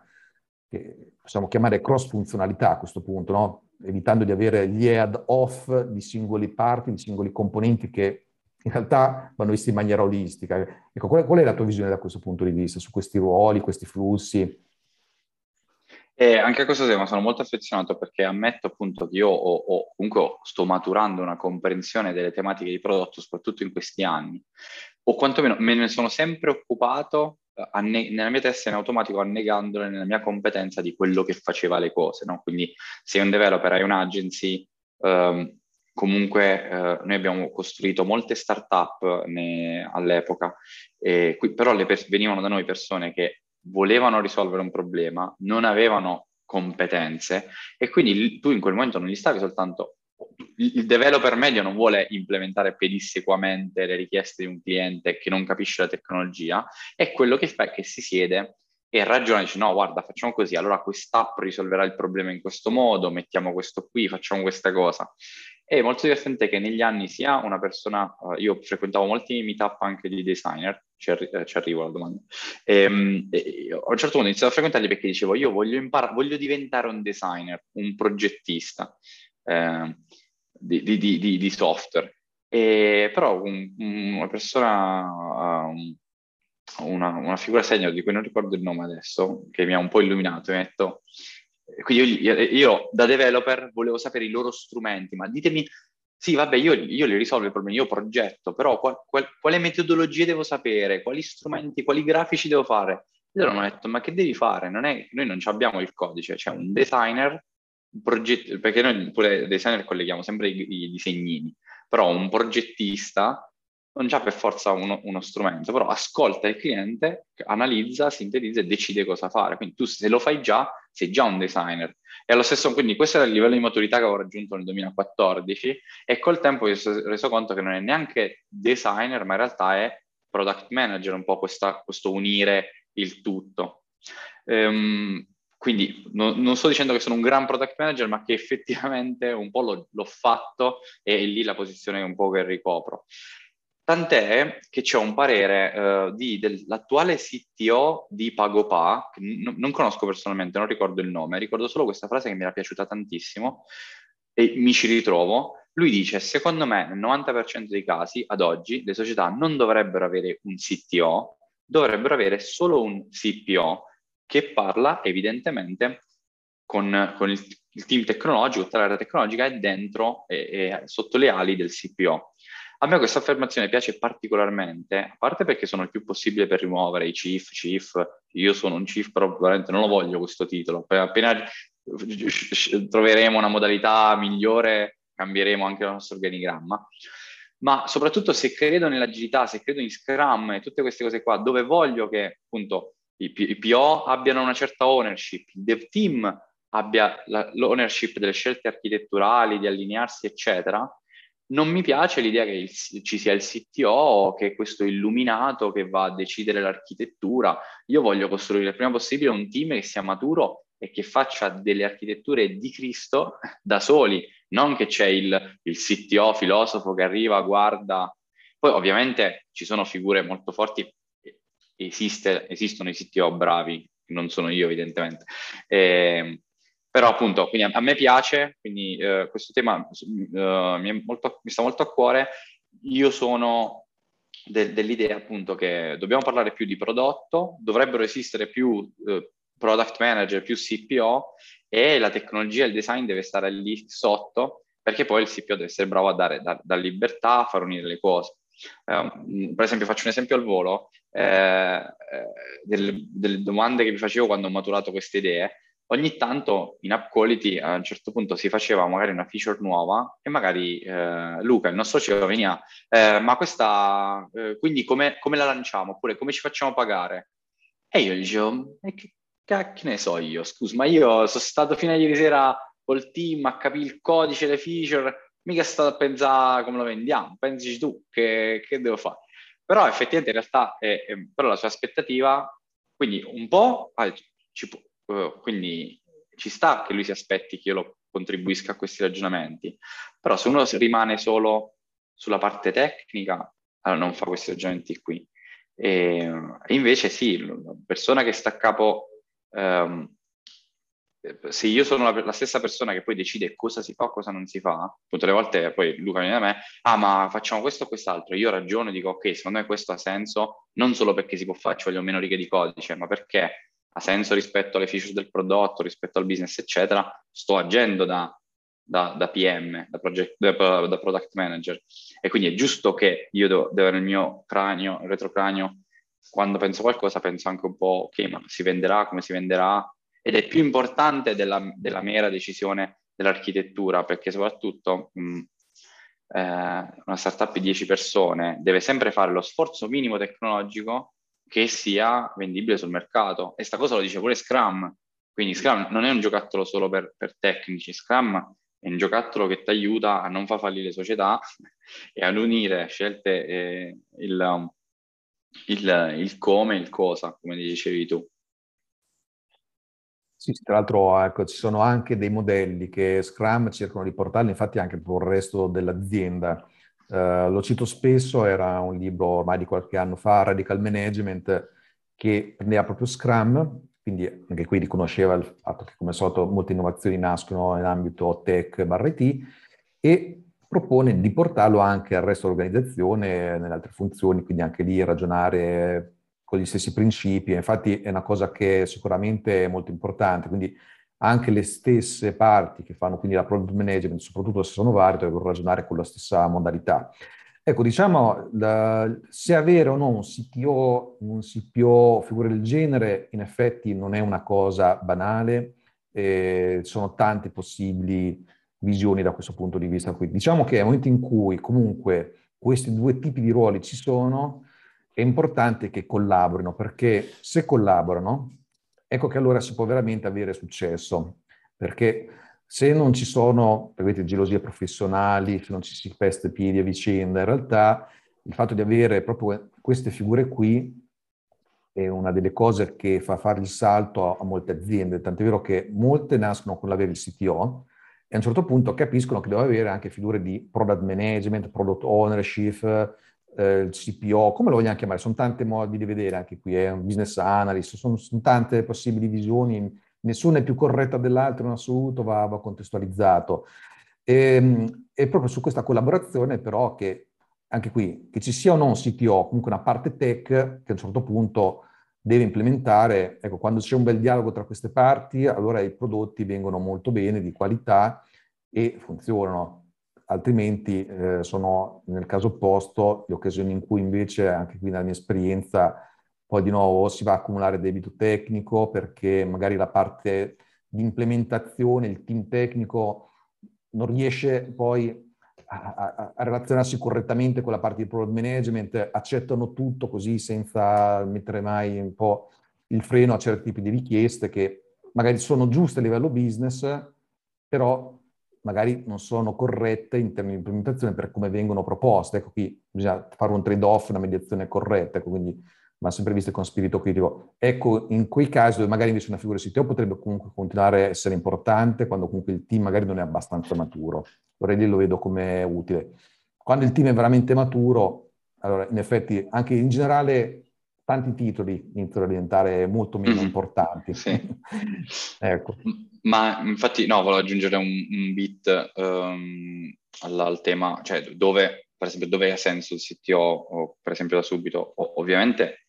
che possiamo chiamare cross funzionalità a questo punto, no? evitando di avere gli add-off di singoli parti, di singoli componenti che in realtà vanno visti in maniera olistica. Ecco, qual è, qual è la tua visione da questo punto di vista, su questi ruoli, questi flussi? E anche a questo tema sono molto affezionato perché ammetto appunto che io ho, ho, comunque sto maturando una comprensione delle tematiche di prodotto, soprattutto in questi anni, o quantomeno me ne sono sempre occupato eh, anne- nella mia testa in automatico annegandole nella mia competenza di quello che faceva le cose. No? Quindi se un developer, hai un'agency, um, comunque eh, noi abbiamo costruito molte start-up ne, all'epoca, qui, però pers- venivano da noi persone che volevano risolvere un problema, non avevano competenze e quindi tu in quel momento non gli stavi soltanto il developer medio non vuole implementare pedissequamente le richieste di un cliente che non capisce la tecnologia, è quello che fa che si siede e ragiona dice no guarda facciamo così, allora quest'app risolverà il problema in questo modo, mettiamo questo qui, facciamo questa cosa. È molto divertente che negli anni sia una persona, uh, io frequentavo molti meetup anche di designer, ci, arri- eh, ci arrivo alla domanda, ehm, e, e, a un certo punto ho iniziato a frequentarli perché dicevo io voglio, impar- voglio diventare un designer, un progettista eh, di, di, di, di, software. E, però un, una persona, um, una, una, figura senior di cui non ricordo il nome adesso, che mi ha un po' illuminato, mi ha detto quindi io, io, da developer volevo sapere i loro strumenti, ma ditemi, sì, vabbè, io, io li risolvo i problemi, io progetto, però qual, qual, quale metodologie devo sapere, quali strumenti, quali grafici devo fare? E loro mi hanno detto, ma che devi fare? Non è, noi non abbiamo il codice, c'è un designer, un progetto, perché noi pure designer colleghiamo sempre i, i disegnini, però un progettista non c'ha per forza uno, uno, strumento, però ascolta il cliente, analizza, sintetizza e decide cosa fare. Quindi tu se lo fai già, sei già un designer. E allo stesso, quindi questo era il livello di maturità che avevo raggiunto nel 2014 e col tempo mi sono reso conto che non è neanche designer, ma in realtà è product manager, un po' questa, questo unire il tutto. Ehm, quindi no, non sto dicendo che sono un gran product manager, ma che effettivamente un po' l'ho, l'ho fatto e è lì la posizione un po' che ricopro. Tant'è che c'è un parere uh, di, dell'attuale CTO di Pagopa, che n- non conosco personalmente, non ricordo il nome, ricordo solo questa frase che mi era piaciuta tantissimo e mi ci ritrovo. Lui dice, secondo me nel 90% dei casi, ad oggi, le società non dovrebbero avere un CTO, dovrebbero avere solo un CPO che parla evidentemente con, con il il team tecnologico, tutta l'area tecnologica è dentro e, e sotto le ali del CPO. A me questa affermazione piace particolarmente, a parte perché sono il più possibile per rimuovere i chief, chief, io sono un chief, però veramente non lo voglio questo titolo. Appena troveremo una modalità migliore, cambieremo anche il nostro organigramma. Ma soprattutto se credo nell'agilità, se credo in Scrum e tutte queste cose qua, dove voglio che appunto i, P- i PO abbiano una certa ownership, il dev team abbia la, l'ownership delle scelte architetturali, di allinearsi, eccetera, non mi piace l'idea che il, ci sia il CTO, che è questo illuminato che va a decidere l'architettura. Io voglio costruire il prima possibile un team che sia maturo e che faccia delle architetture di Cristo da soli, non che c'è il, il CTO filosofo che arriva, guarda. Poi ovviamente ci sono figure molto forti, esiste, esistono i CTO bravi, non sono io evidentemente, eh, però appunto, quindi a, a me piace, quindi eh, questo tema uh, mi, molto, mi, sta molto a cuore. Io sono de, dell'idea appunto che dobbiamo parlare più di prodotto, dovrebbero esistere più uh, product manager, più CPO e la tecnologia e il design deve stare lì sotto perché poi il CPO deve essere bravo a dare da, da libertà, a far unire le cose. Uh, per esempio, faccio un esempio al volo eh, eh, delle, delle domande che vi facevo quando ho maturato queste idee ogni tanto in app quality a un certo punto si faceva magari una feature nuova e magari eh, Luca, il nostro CEO, veniva, eh, ma questa, eh, quindi come, come, la lanciamo? Oppure come ci facciamo pagare? E io gli dicevo, e che cacchio ne so io, scusa, ma io sono stato fino a ieri sera col team a capire il codice, le feature, mica stato a pensare come lo vendiamo, pensi tu, che, che devo fare? Però effettivamente in realtà, è, è, però la sua aspettativa, quindi un po' ah, ci Uh, quindi ci sta che lui si aspetti che io lo contribuisca a questi ragionamenti, però se uno rimane solo sulla parte tecnica, allora non fa questi ragionamenti qui. E, e invece sì, la persona che sta a capo, um, se io sono la, la, stessa persona che poi decide cosa si fa o cosa non si fa, tutte le volte poi Luca viene da me, ah ma facciamo questo o quest'altro, io ragiono e dico ok, secondo me questo ha senso, non solo perché si può fare, ci vogliono meno righe di codice, ma perché ha senso rispetto alle feature del prodotto, rispetto al business, eccetera, sto agendo da, da, da PM, da, project, da, product manager. E quindi è giusto che io devo, devo nel mio cranio, il retrocranio, quando penso qualcosa, penso anche un po', ok, ma si venderà, come si venderà? Ed è più importante della, della mera decisione dell'architettura, perché soprattutto mh, eh, una startup di 10 persone deve sempre fare lo sforzo minimo tecnologico che sia vendibile sul mercato. E sta cosa lo dice pure Scrum. Quindi Scrum non è un giocattolo solo per, per tecnici, Scrum è un giocattolo che ti aiuta a non far fallire società e ad unire scelte eh, il, il, il, come e il cosa, come dicevi tu. Sì, tra l'altro ecco, ci sono anche dei modelli che Scrum cercano di portare, infatti anche per il resto dell'azienda. Uh, lo cito spesso, era un libro ormai di qualche anno fa, Radical Management, che prendeva proprio Scrum, quindi anche qui riconosceva il fatto che come al solito molte innovazioni nascono in ambito tech barra IT e propone di portarlo anche al resto dell'organizzazione, nelle altre funzioni, quindi anche lì ragionare con gli stessi principi. Infatti è una cosa che sicuramente è molto importante, quindi anche le stesse parti che fanno quindi la product management, soprattutto se sono varie, dovrebbero ragionare con la stessa modalità. Ecco, diciamo, la, se avere o no un CTO, un CPO, figure del genere, in effetti non è una cosa banale, eh, sono tante possibili visioni da questo punto di vista qui. Diciamo che nel momento in cui comunque questi due tipi di ruoli ci sono, è importante che collaborino, perché se collaborano, ecco che allora si può veramente avere successo, perché se non ci sono, vedete, gelosie professionali, se non ci si peste piedi a vicenda, in realtà il fatto di avere proprio queste figure qui è una delle cose che fa fare il salto a, molte aziende, tant'è vero che molte nascono con l'avere il CTO e a un certo punto capiscono che devono avere anche figure di product management, product ownership, eh, il CPO, come lo vogliamo chiamare? Sono tanti modi di vedere anche qui, è eh? un business analyst, sono, sono, tante possibili visioni, nessuna è più corretta dell'altra in assoluto, va, va contestualizzato. E, ehm, e, proprio su questa collaborazione però che anche qui, che ci sia o non un CTO, comunque una parte tech che a un certo punto deve implementare, ecco, quando c'è un bel dialogo tra queste parti, allora i prodotti vengono molto bene, di qualità e funzionano. Altrimenti eh, sono, nel caso opposto, le occasioni in cui invece, anche qui nella mia esperienza, poi di nuovo si va a accumulare debito tecnico perché magari la parte di implementazione, il team tecnico non riesce poi a, a, a, relazionarsi correttamente con la parte di product management, accettano tutto così senza mettere mai un po' il freno a certi tipi di richieste che magari sono giuste a livello business, però magari non sono corrette in termini di implementazione per come vengono proposte. Ecco qui bisogna fare un trade-off, una mediazione corretta, ecco, quindi ma sempre viste con spirito critico. Ecco, in quei casi dove magari invece una figura CTO potrebbe comunque continuare a essere importante quando comunque il team magari non è abbastanza maturo. Vorrei dire, lo vedo come utile. Quando il team è veramente maturo, allora in effetti anche in generale tanti titoli iniziano a diventare molto meno mm-hmm. importanti. Sì. ecco. Ma infatti no, volevo aggiungere un, un bit um, al, al, tema, cioè dove, per esempio, dove ha senso il CTO, o, per esempio da subito, o, ovviamente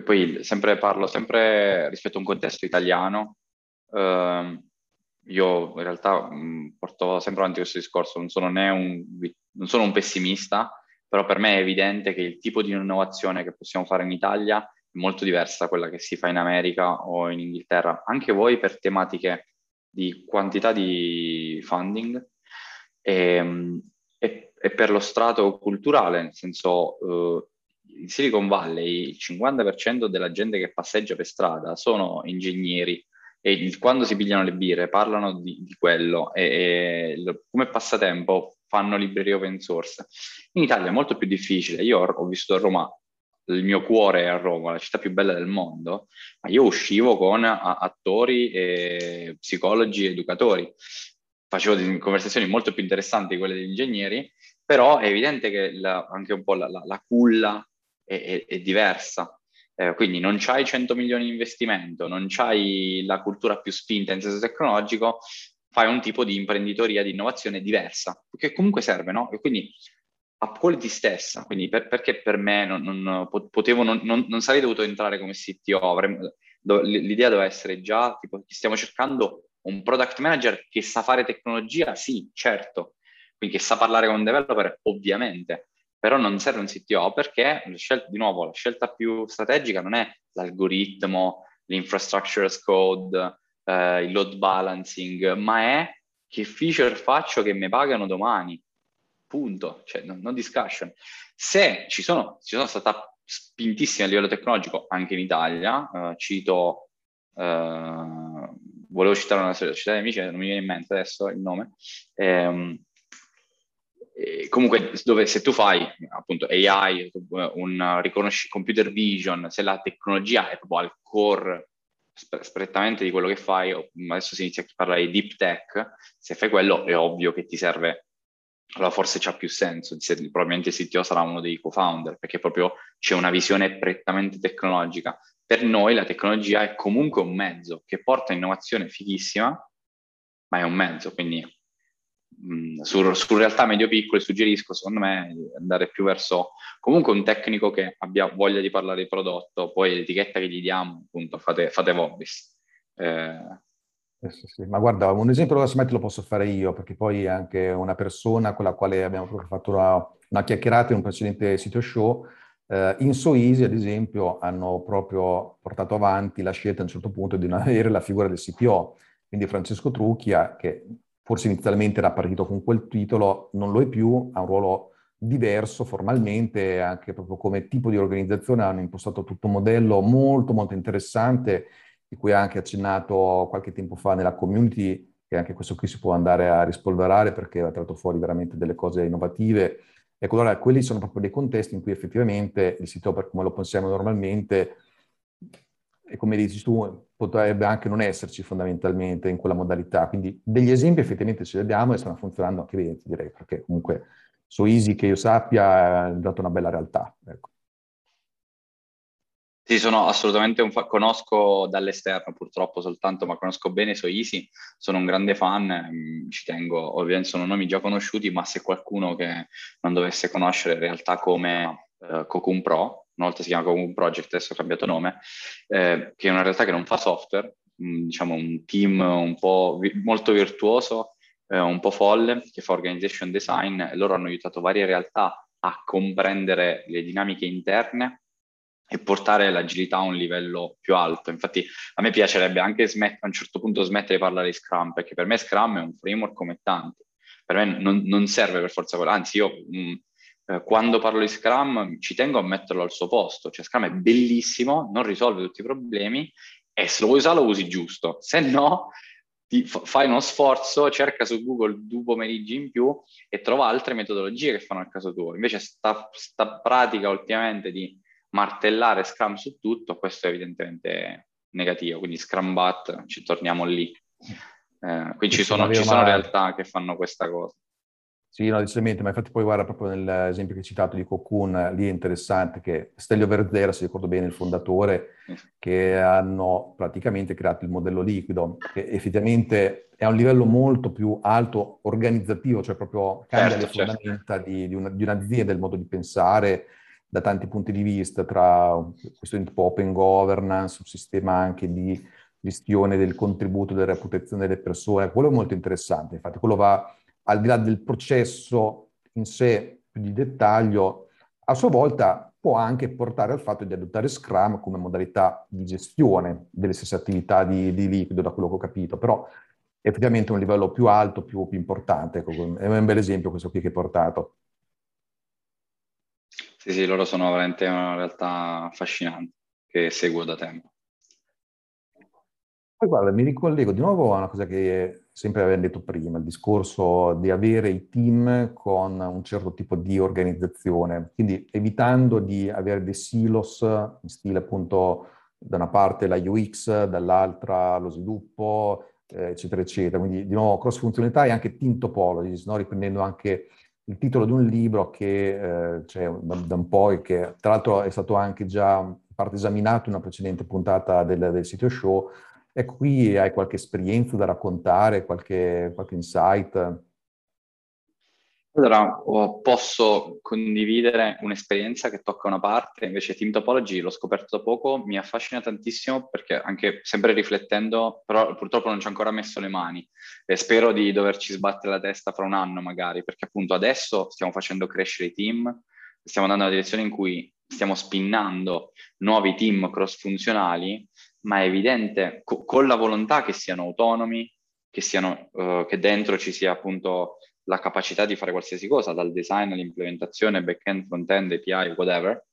poi sempre parlo sempre rispetto a un contesto italiano. Uh, io in realtà mh, porto sempre avanti questo discorso, non sono né un, non sono un pessimista, però per me è evidente che il tipo di innovazione che possiamo fare in Italia è molto diversa da quella che si fa in America o in Inghilterra. Anche voi per tematiche di quantità di funding e, ehm, e, e per lo strato culturale, nel senso uh, in Silicon Valley il 50% della gente che passeggia per strada sono ingegneri e il, quando si pigliano le birre parlano di, di quello e, e, come passatempo fanno librerie open source. In Italia è molto più difficile. Io ho, ho vissuto a Roma, il mio cuore è a Roma, la città più bella del mondo, ma io uscivo con a, attori, e psicologi, educatori. Facevo conversazioni molto più interessanti di quelle degli ingegneri, però è evidente che la, anche un po' la, la, la culla è, è, è diversa. Eh, quindi non c'hai 100 milioni di investimento, non c'hai la cultura più spinta in senso tecnologico, fai un tipo di imprenditoria di innovazione diversa, che comunque serve, no? E quindi a quality stessa, quindi per, perché per me non, non potevo, non, non, sarei dovuto entrare come CTO, do, l'idea doveva essere già, tipo, stiamo cercando un product manager che sa fare tecnologia, sì, certo, quindi che sa parlare con un developer, ovviamente, però non serve un CTO perché, scelta, di nuovo, la scelta più strategica non è l'algoritmo, l'infrastructure as code, eh, il load balancing, ma è che feature faccio che mi pagano domani. Punto, cioè non, non discussion. Se ci sono, ci sono stata spintissime a livello tecnologico anche in Italia, eh, cito, eh, volevo citare una società di amici, non mi viene in mente adesso il nome, ehm, comunque dove se tu fai appunto AI, un riconosci computer vision, se la tecnologia è proprio al core strettamente di quello che fai, adesso si inizia a parlare di deep tech, se fai quello è ovvio che ti serve, allora forse c'ha più senso, probabilmente il CTO sarà uno dei co-founder, perché proprio c'è una visione prettamente tecnologica. Per noi la tecnologia è comunque un mezzo che porta innovazione fighissima, ma è un mezzo, quindi su, su, realtà medio-piccole suggerisco, secondo me, andare più verso comunque un tecnico che abbia voglia di parlare di prodotto, poi l'etichetta che gli diamo, appunto, fate, fate Vobbis. Eh, eh, sì, sì. Ma guarda, un esempio probabilmente lo posso fare io, perché poi anche una persona con la quale abbiamo proprio fatto una, una chiacchierata in un precedente sito show, eh, in Soisi, ad esempio, hanno proprio portato avanti la scelta a un certo punto di non avere la figura del CPO. Quindi Francesco Trucchia, che forse inizialmente era partito con quel titolo, non lo è più, ha un ruolo diverso formalmente, anche proprio come tipo di organizzazione hanno impostato tutto un modello molto molto interessante, di cui ha anche accennato qualche tempo fa nella community, che anche questo qui si può andare a rispolverare perché ha tratto fuori veramente delle cose innovative. Ecco, allora quelli sono proprio dei contesti in cui effettivamente il sito, per come lo pensiamo normalmente, e come dici tu, potrebbe anche non esserci fondamentalmente in quella modalità. Quindi degli esempi effettivamente ce li abbiamo e stanno funzionando anche bene, direi, perché comunque su Easy, che io sappia, è dato una bella realtà. Ecco. Sì, sono assolutamente un fa- conosco dall'esterno purtroppo soltanto, ma conosco bene So Easy, sono un grande fan, mm, ci tengo, ovviamente sono nomi già conosciuti, ma se qualcuno che non dovesse conoscere in realtà come uh, Cocoon Pro, una volta si chiama un project, adesso ha cambiato nome, eh, che è una realtà che non fa software, mh, diciamo un team un po' vi- molto virtuoso, eh, un po' folle, che fa organization design, loro hanno aiutato varie realtà a comprendere le dinamiche interne e portare l'agilità a un livello più alto. Infatti a me piacerebbe anche smet- a un certo punto smettere di parlare di Scrum, perché per me Scrum è un framework come tanti. Per me non, non serve per forza quello, anzi io mh, eh, quando parlo di Scrum ci tengo a metterlo al suo posto, cioè Scrum è bellissimo, non risolve tutti i problemi e se lo vuoi usare lo usi giusto, se no ti, fai uno sforzo, cerca su Google due pomeriggi in più e trova altre metodologie che fanno al caso tuo. Invece sta, sta pratica ultimamente di martellare Scrum su tutto, questo è evidentemente negativo, quindi Scrum Bat, ci torniamo lì. Eh, quindi ci sono, ci sono realtà che fanno questa cosa. Sì, no, decisamente, ma infatti poi guarda proprio nell'esempio che hai citato di Cocoon, lì è interessante che Stelio Verzera, se ricordo bene, il fondatore, che hanno praticamente creato il modello liquido, che effettivamente è a un livello molto più alto organizzativo, cioè proprio cambia certo, le certo. fondamenta certo. di, di, una, di, un'azienda, il modo di pensare da tanti punti di vista, tra questioni tipo open governance, un sistema anche di gestione del contributo, della reputazione delle persone, quello è molto interessante, infatti quello va al di là del processo in sé più di dettaglio, a sua volta può anche portare al fatto di adottare Scrum come modalità di gestione delle stesse attività di, di liquido, da quello che ho capito, però effettivamente un livello più alto, più, più importante. È un bel esempio questo qui che hai portato. Sì, sì, loro sono veramente una realtà affascinante che seguo da tempo. Poi guarda, mi ricollego di nuovo a una cosa che sempre avevamo detto prima, il discorso di avere i team con un certo tipo di organizzazione, quindi evitando di avere dei silos in stile appunto da una parte la UX, dall'altra lo sviluppo, eh, eccetera, eccetera. Quindi di nuovo cross funzionalità e anche team topologies, no? riprendendo anche il titolo di un libro che eh, c'è da, da, un po' e che tra l'altro è stato anche già parte esaminato in una precedente puntata del, del sito show, Ecco, qui hai qualche esperienza da raccontare, qualche, qualche insight? Allora, posso condividere un'esperienza che tocca una parte, invece Team Topology l'ho scoperto da poco, mi affascina tantissimo perché anche sempre riflettendo, però purtroppo non ci ho ancora messo le mani e spero di doverci sbattere la testa fra un anno magari, perché appunto adesso stiamo facendo crescere i team, stiamo andando nella direzione in cui stiamo spinnando nuovi team cross funzionali ma è evidente co- con la volontà che siano autonomi, che, siano, uh, che dentro ci sia appunto la capacità di fare qualsiasi cosa, dal design all'implementazione, back-end, front-end, API, whatever.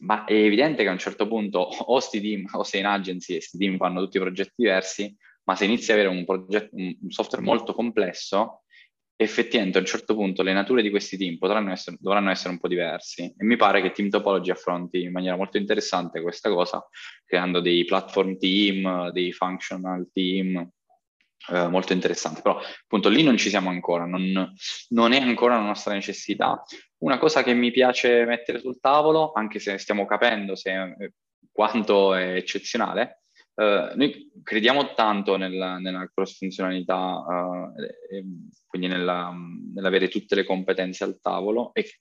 Ma è evidente che a un certo punto o sti team, o sei in agency e sti team fanno tutti progetti diversi, ma se inizi ad avere un, progetto, un software molto complesso, effettivamente a un certo punto le nature di questi team essere, dovranno essere un po' diversi e mi pare che Team Topology affronti in maniera molto interessante questa cosa creando dei platform team, dei functional team eh, molto interessanti, però appunto lì non ci siamo ancora, non, non è ancora una nostra necessità. Una cosa che mi piace mettere sul tavolo, anche se stiamo capendo se, eh, quanto è eccezionale, Uh, noi crediamo tanto nella, nella cross funzionalità, uh, e, quindi nella, nell'avere tutte le competenze al tavolo e,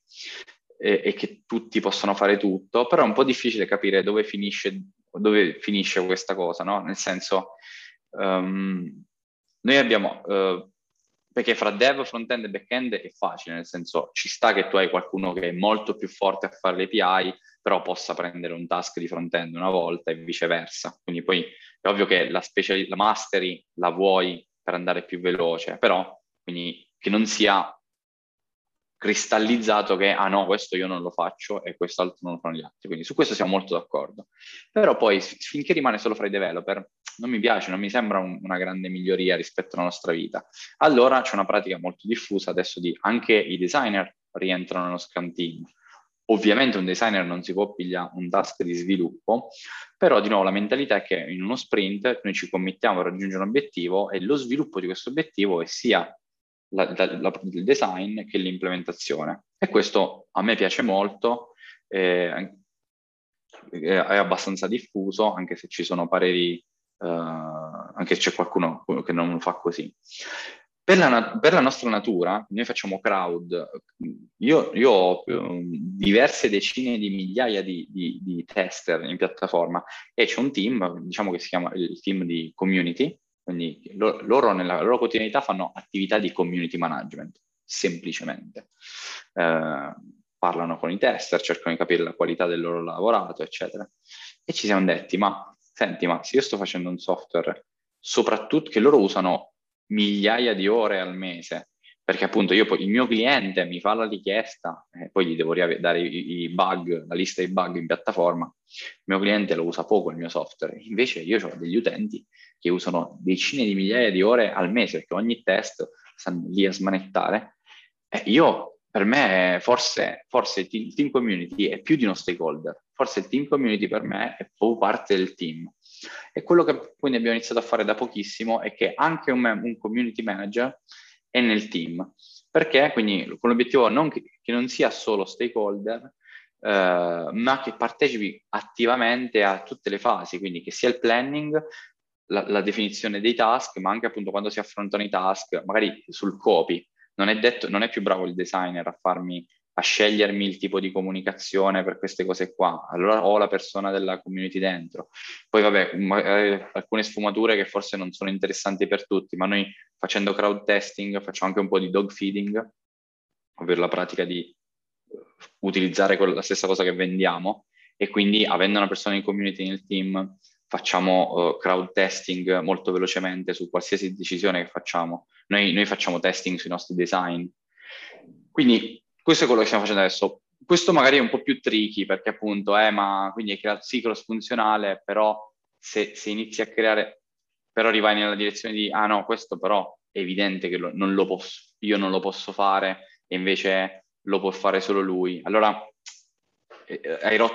e, e, che tutti possano fare tutto, però è un po' difficile capire dove finisce, dove finisce questa cosa, no? Nel senso, um, noi abbiamo, uh, perché fra dev, front-end e back-end è facile, nel senso ci sta che tu hai qualcuno che è molto più forte a fare le API, però possa prendere un task di front-end una volta e viceversa. Quindi poi è ovvio che la, speciali- la mastery la vuoi per andare più veloce, però quindi che non sia cristallizzato che ah no, questo io non lo faccio e quest'altro non lo fanno gli altri. Quindi su questo siamo molto d'accordo. Però poi finché rimane solo fra i developer, non mi piace, non mi sembra un, una grande miglioria rispetto alla nostra vita. Allora c'è una pratica molto diffusa adesso di anche i designer rientrano nello Scrum Team Ovviamente un designer non si può pigliare un task di sviluppo, però di nuovo la mentalità è che in uno sprint noi ci commettiamo a raggiungere un obiettivo e lo sviluppo di questo obiettivo è sia la, la, la, il design che l'implementazione. E questo a me piace molto, eh, è abbastanza diffuso, anche se ci sono pareri, eh, anche se c'è qualcuno che non lo fa così. per la, per la, nostra natura, noi facciamo crowd, io, io ho um, diverse decine di migliaia di, di, di, tester in piattaforma e c'è un team, diciamo che si chiama il team di community, quindi loro, loro nella loro quotidianità fanno attività di community management, semplicemente. Eh, parlano con i tester, cercano di capire la qualità del loro lavorato, eccetera. E ci siamo detti, ma senti, ma se io sto facendo un software, soprattutto che loro usano migliaia di ore al mese, perché appunto io poi il mio cliente mi fa la richiesta e poi gli devo dare i, i, bug, la lista dei bug in piattaforma, il mio cliente lo usa poco il mio software, invece io ho degli utenti che usano decine di migliaia di ore al mese, perché ogni test stanno lì a smanettare, e io per me forse, forse il team community è più di uno stakeholder, forse il team community per me è proprio parte del team. E quello che quindi abbiamo iniziato a fare da pochissimo è che anche un, un community manager è nel team. Perché? Quindi con l'obiettivo non che, che non sia solo stakeholder, eh, ma che partecipi attivamente a tutte le fasi, quindi che sia il planning, la, la, definizione dei task, ma anche appunto quando si affrontano i task, magari sul copy. Non è, detto, non è più bravo il designer a farmi a scegliermi il tipo di comunicazione per queste cose qua. Allora ho la persona della community dentro. Poi vabbè, magari alcune sfumature che forse non sono interessanti per tutti, ma noi facendo crowd testing facciamo anche un po' di dog feeding, ovvero la pratica di utilizzare la stessa cosa che vendiamo e quindi avendo una persona in community nel team facciamo uh, crowd testing molto velocemente su qualsiasi decisione che facciamo. Noi, noi facciamo testing sui nostri design. Quindi questo è quello che stiamo facendo adesso. Questo magari è un po' più tricky perché appunto, eh, ma quindi è creato cross funzionale, però se, se, inizi a creare, però arrivai nella direzione di, ah no, questo però è evidente che lo, non lo posso, io non lo posso fare e invece lo può fare solo lui. Allora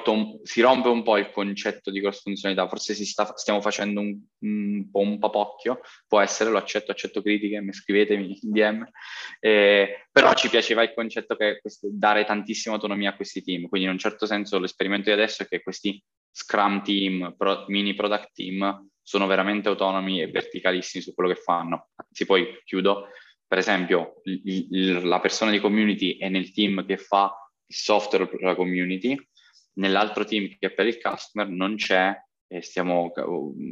un, si rompe un po' il concetto di cross funzionalità, forse sta, stiamo facendo un, un, po' un papocchio, può essere, lo accetto, accetto critiche, mi scrivetemi in DM, eh, però ci piaceva il concetto che questo, dare tantissima autonomia a questi team, quindi in un certo senso l'esperimento di adesso è che questi Scrum team, pro, mini product team, sono veramente autonomi e verticalissimi su quello che fanno. Anzi, poi chiudo, per esempio, il, il, la persona di community è nel team che fa il software per la community, nell'altro team che è per il customer non c'è e stiamo,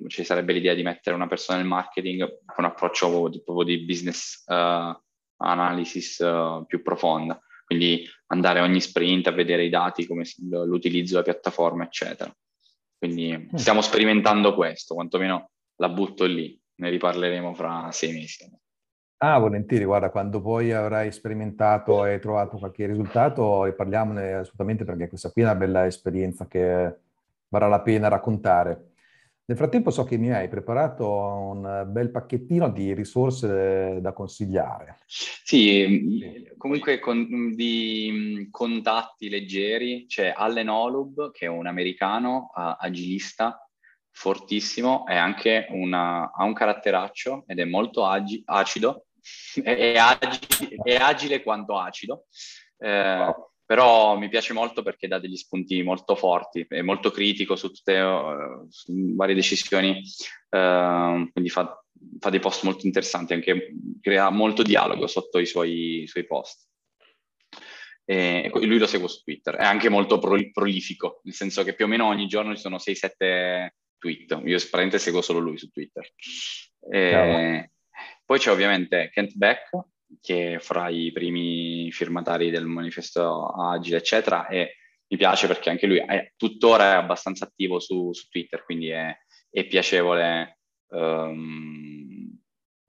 ci sarebbe l'idea di mettere una persona nel marketing con un approccio proprio di, business uh, analysis uh, più profonda, quindi andare ogni sprint a vedere i dati, come l'utilizzo della piattaforma, eccetera. Quindi mm. stiamo sperimentando questo, quantomeno la butto lì, ne riparleremo fra sei mesi. Ah, volentieri, guarda, quando poi avrai sperimentato e trovato qualche risultato, riparliamone assolutamente perché questa qui è una bella esperienza che varrà la pena raccontare. Nel frattempo so che mi hai preparato un bel pacchettino di risorse da consigliare. Sì, comunque con, di contatti leggeri c'è Allen Olub, che è un americano agilista fortissimo, anche una, ha un caratteraccio ed è molto agi, acido, è, agile, è agile quanto acido, eh, però mi piace molto perché dà degli spunti molto forti, è molto critico su tutte uh, su varie decisioni, uh, quindi fa, fa, dei post molto interessanti, anche crea molto dialogo sotto i suoi, i suoi post. E lui lo seguo su Twitter, è anche molto pro, prolifico, nel senso che più o meno ogni giorno ci sono 6-7 tweet, io praticamente seguo solo lui su Twitter. E, poi c'è ovviamente Kent Beck, che fra i primi firmatari del manifesto agile, eccetera, e mi piace perché anche lui è tuttora è abbastanza attivo su, su Twitter, quindi è, è piacevole um,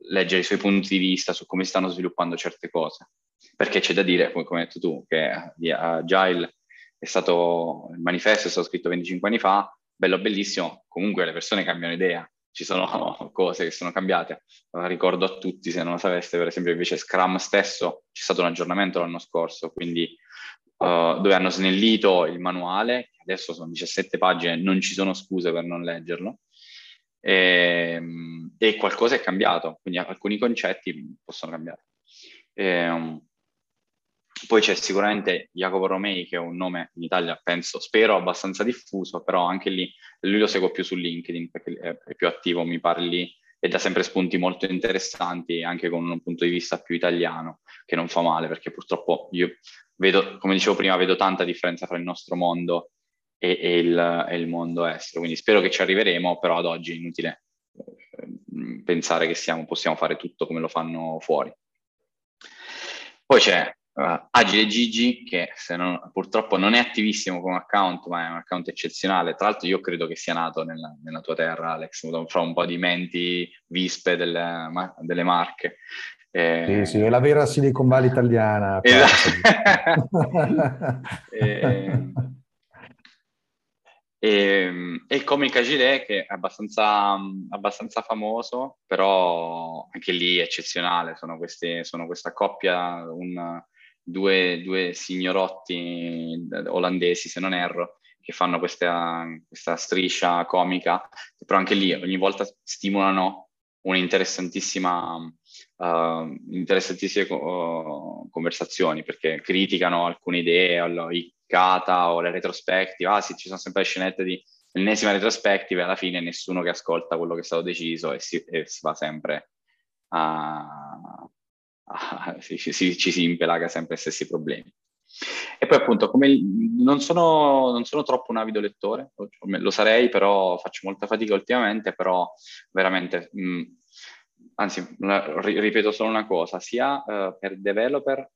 leggere i suoi punti di vista su come stanno sviluppando certe cose. Perché c'è da dire, come, come hai detto tu, che Agile è stato, il manifesto è stato scritto 25 anni fa, bello bellissimo, comunque le persone cambiano idea, ci sono cose che sono cambiate. Ricordo a tutti, se non lo sapeste, per esempio invece Scrum stesso c'è stato un aggiornamento l'anno scorso, quindi uh, dove hanno snellito il manuale, adesso sono 17 pagine, non ci sono scuse per non leggerlo, e, ehm, e qualcosa è cambiato, quindi alcuni concetti possono cambiare. E, ehm, poi c'è sicuramente Jacopo Romei, che è un nome in Italia, penso, spero abbastanza diffuso, però anche lì lui lo seguo più su LinkedIn perché è, più attivo, mi pare lì, e dà sempre spunti molto interessanti anche con un punto di vista più italiano, che non fa male, perché purtroppo io vedo, come dicevo prima, vedo tanta differenza tra il nostro mondo e, e, il, e il, mondo estero, quindi spero che ci arriveremo, però ad oggi è inutile eh, pensare che siamo, possiamo fare tutto come lo fanno fuori. Poi c'è uh, Agile Gigi, che non, purtroppo non è attivissimo come account, ma è un account eccezionale. Tra l'altro io credo che sia nato nella, nella tua terra, Alex, fra un po' di menti vispe delle, ma, delle marche. Eh, sì, sì, è la vera Silicon Valley italiana. Esatto. e, e, e comic Agile che è abbastanza, abbastanza, famoso, però anche lì eccezionale, sono, queste, sono questa coppia, un, due, due signorotti olandesi, se non erro, che fanno questa, questa striscia comica, però anche lì ogni volta stimolano un'interessantissima uh, interessantissime uh, conversazioni perché criticano alcune idee, o i kata o le retrospective, ah sì, ci sono sempre scenette di l'ennesima retrospective, alla fine nessuno che ascolta quello che è stato deciso e si, e si va sempre a, ah, ci, ci, ci, si impelaga sempre gli stessi problemi. E poi appunto, come non sono, non sono troppo un avido lettore, lo sarei, però faccio molta fatica ultimamente, però veramente, mh, anzi, ripeto solo una cosa, sia uh, per developer,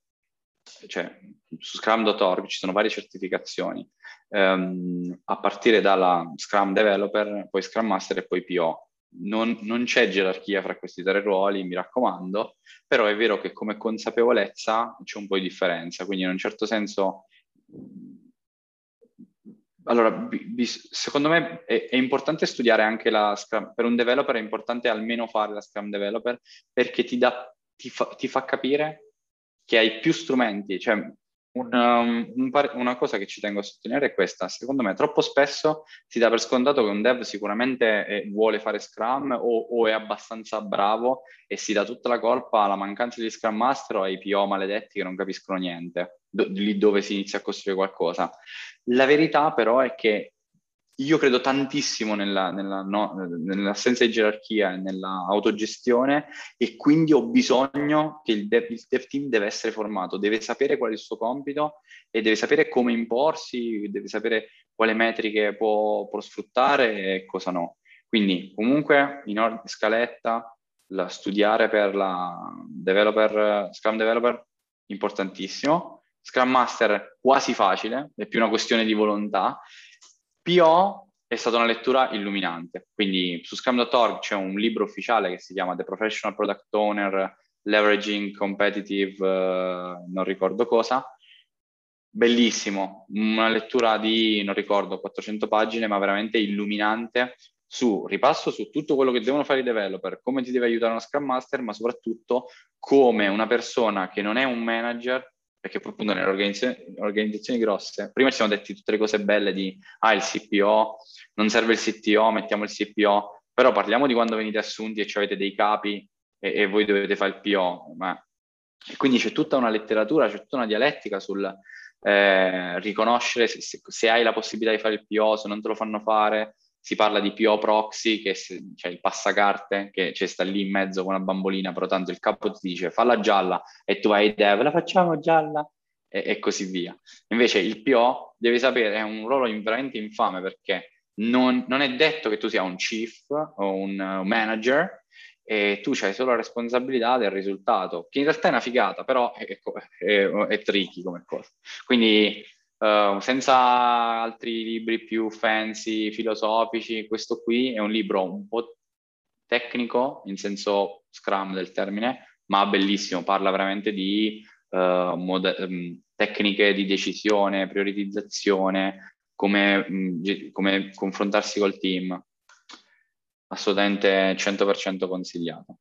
cioè su Scrum.org ci sono varie certificazioni, um, a partire dalla Scrum Developer, poi Scrum Master e poi PO non, non, c'è gerarchia fra questi tre ruoli, mi raccomando, però è vero che come consapevolezza c'è un po' di differenza, quindi in un certo senso, allora, bi, secondo me è, è, importante studiare anche la Scrum, per un developer è importante almeno fare la Scrum Developer perché ti, dà, ti, fa, ti fa capire che hai più strumenti, cioè una, um, un par- una, cosa che ci tengo a sottolineare è questa, secondo me troppo spesso si dà per scontato che un dev sicuramente è, vuole fare Scrum o, o, è abbastanza bravo e si dà tutta la colpa alla mancanza di Scrum Master o ai PO maledetti che non capiscono niente, do- lì dove si inizia a costruire qualcosa. La verità però è che io credo tantissimo nella, nella, no, nell'assenza di gerarchia e nell'autogestione e quindi ho bisogno che il dev, il dev, team deve essere formato, deve sapere qual è il suo compito e deve sapere come imporsi, deve sapere quale metriche può, può sfruttare e cosa no. Quindi comunque in ordine scaletta, la, studiare per la developer, Scrum Developer, importantissimo. Scrum Master quasi facile, è più una questione di volontà PO è stata una lettura illuminante, quindi su Scrum.org c'è un libro ufficiale che si chiama The Professional Product Owner Leveraging Competitive, uh, non ricordo cosa, bellissimo, una lettura di, non ricordo, 400 pagine, ma veramente illuminante su ripasso su tutto quello che devono fare i developer, come ti deve aiutare uno Scrum Master, ma soprattutto come una persona che non è un manager perché appunto nelle organizzazioni, organizzazioni, grosse, prima ci siamo detti tutte le cose belle di, ah, il CPO, non serve il CTO, mettiamo il CPO, però parliamo di quando venite assunti e avete dei capi e, e, voi dovete fare il PO. Ma... E quindi c'è tutta una letteratura, c'è tutta una dialettica sul eh, riconoscere se, se, se, hai la possibilità di fare il PO, se non te lo fanno fare, si parla di PO proxy, che c'è cioè il passacarte che c'è sta lì in mezzo con una bambolina, però tanto il capo ti dice falla gialla e tu hai dev, la facciamo gialla e, e così via. Invece il PO devi sapere, è un ruolo veramente infame perché non, non, è detto che tu sia un chief o un manager e tu hai solo la responsabilità del risultato, che in realtà è una figata, però è, è, è tricky come cosa. Quindi Uh, senza altri libri più fancy, filosofici, questo qui è un libro un po' tecnico, in senso scrum del termine, ma bellissimo, parla veramente di uh, mod- um, tecniche di decisione, prioritizzazione, come, um, come confrontarsi col team. Assolutamente 100% consigliato.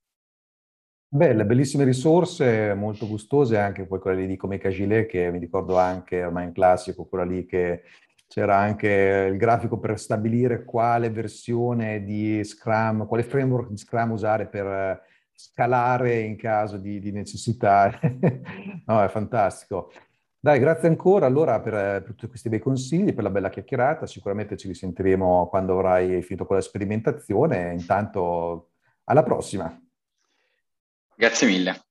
Belle, bellissime risorse, molto gustose, anche poi quella lì di Come Gilet, che mi ricordo anche ormai in classico, quella lì che c'era anche il grafico per stabilire quale versione di Scrum, quale framework di Scrum usare per scalare in caso di, di necessità. no, è fantastico. Dai, grazie ancora allora per, per, tutti questi bei consigli, per la bella chiacchierata. Sicuramente ci risentiremo quando avrai finito con la sperimentazione. Intanto Alla prossima. Grazie mille.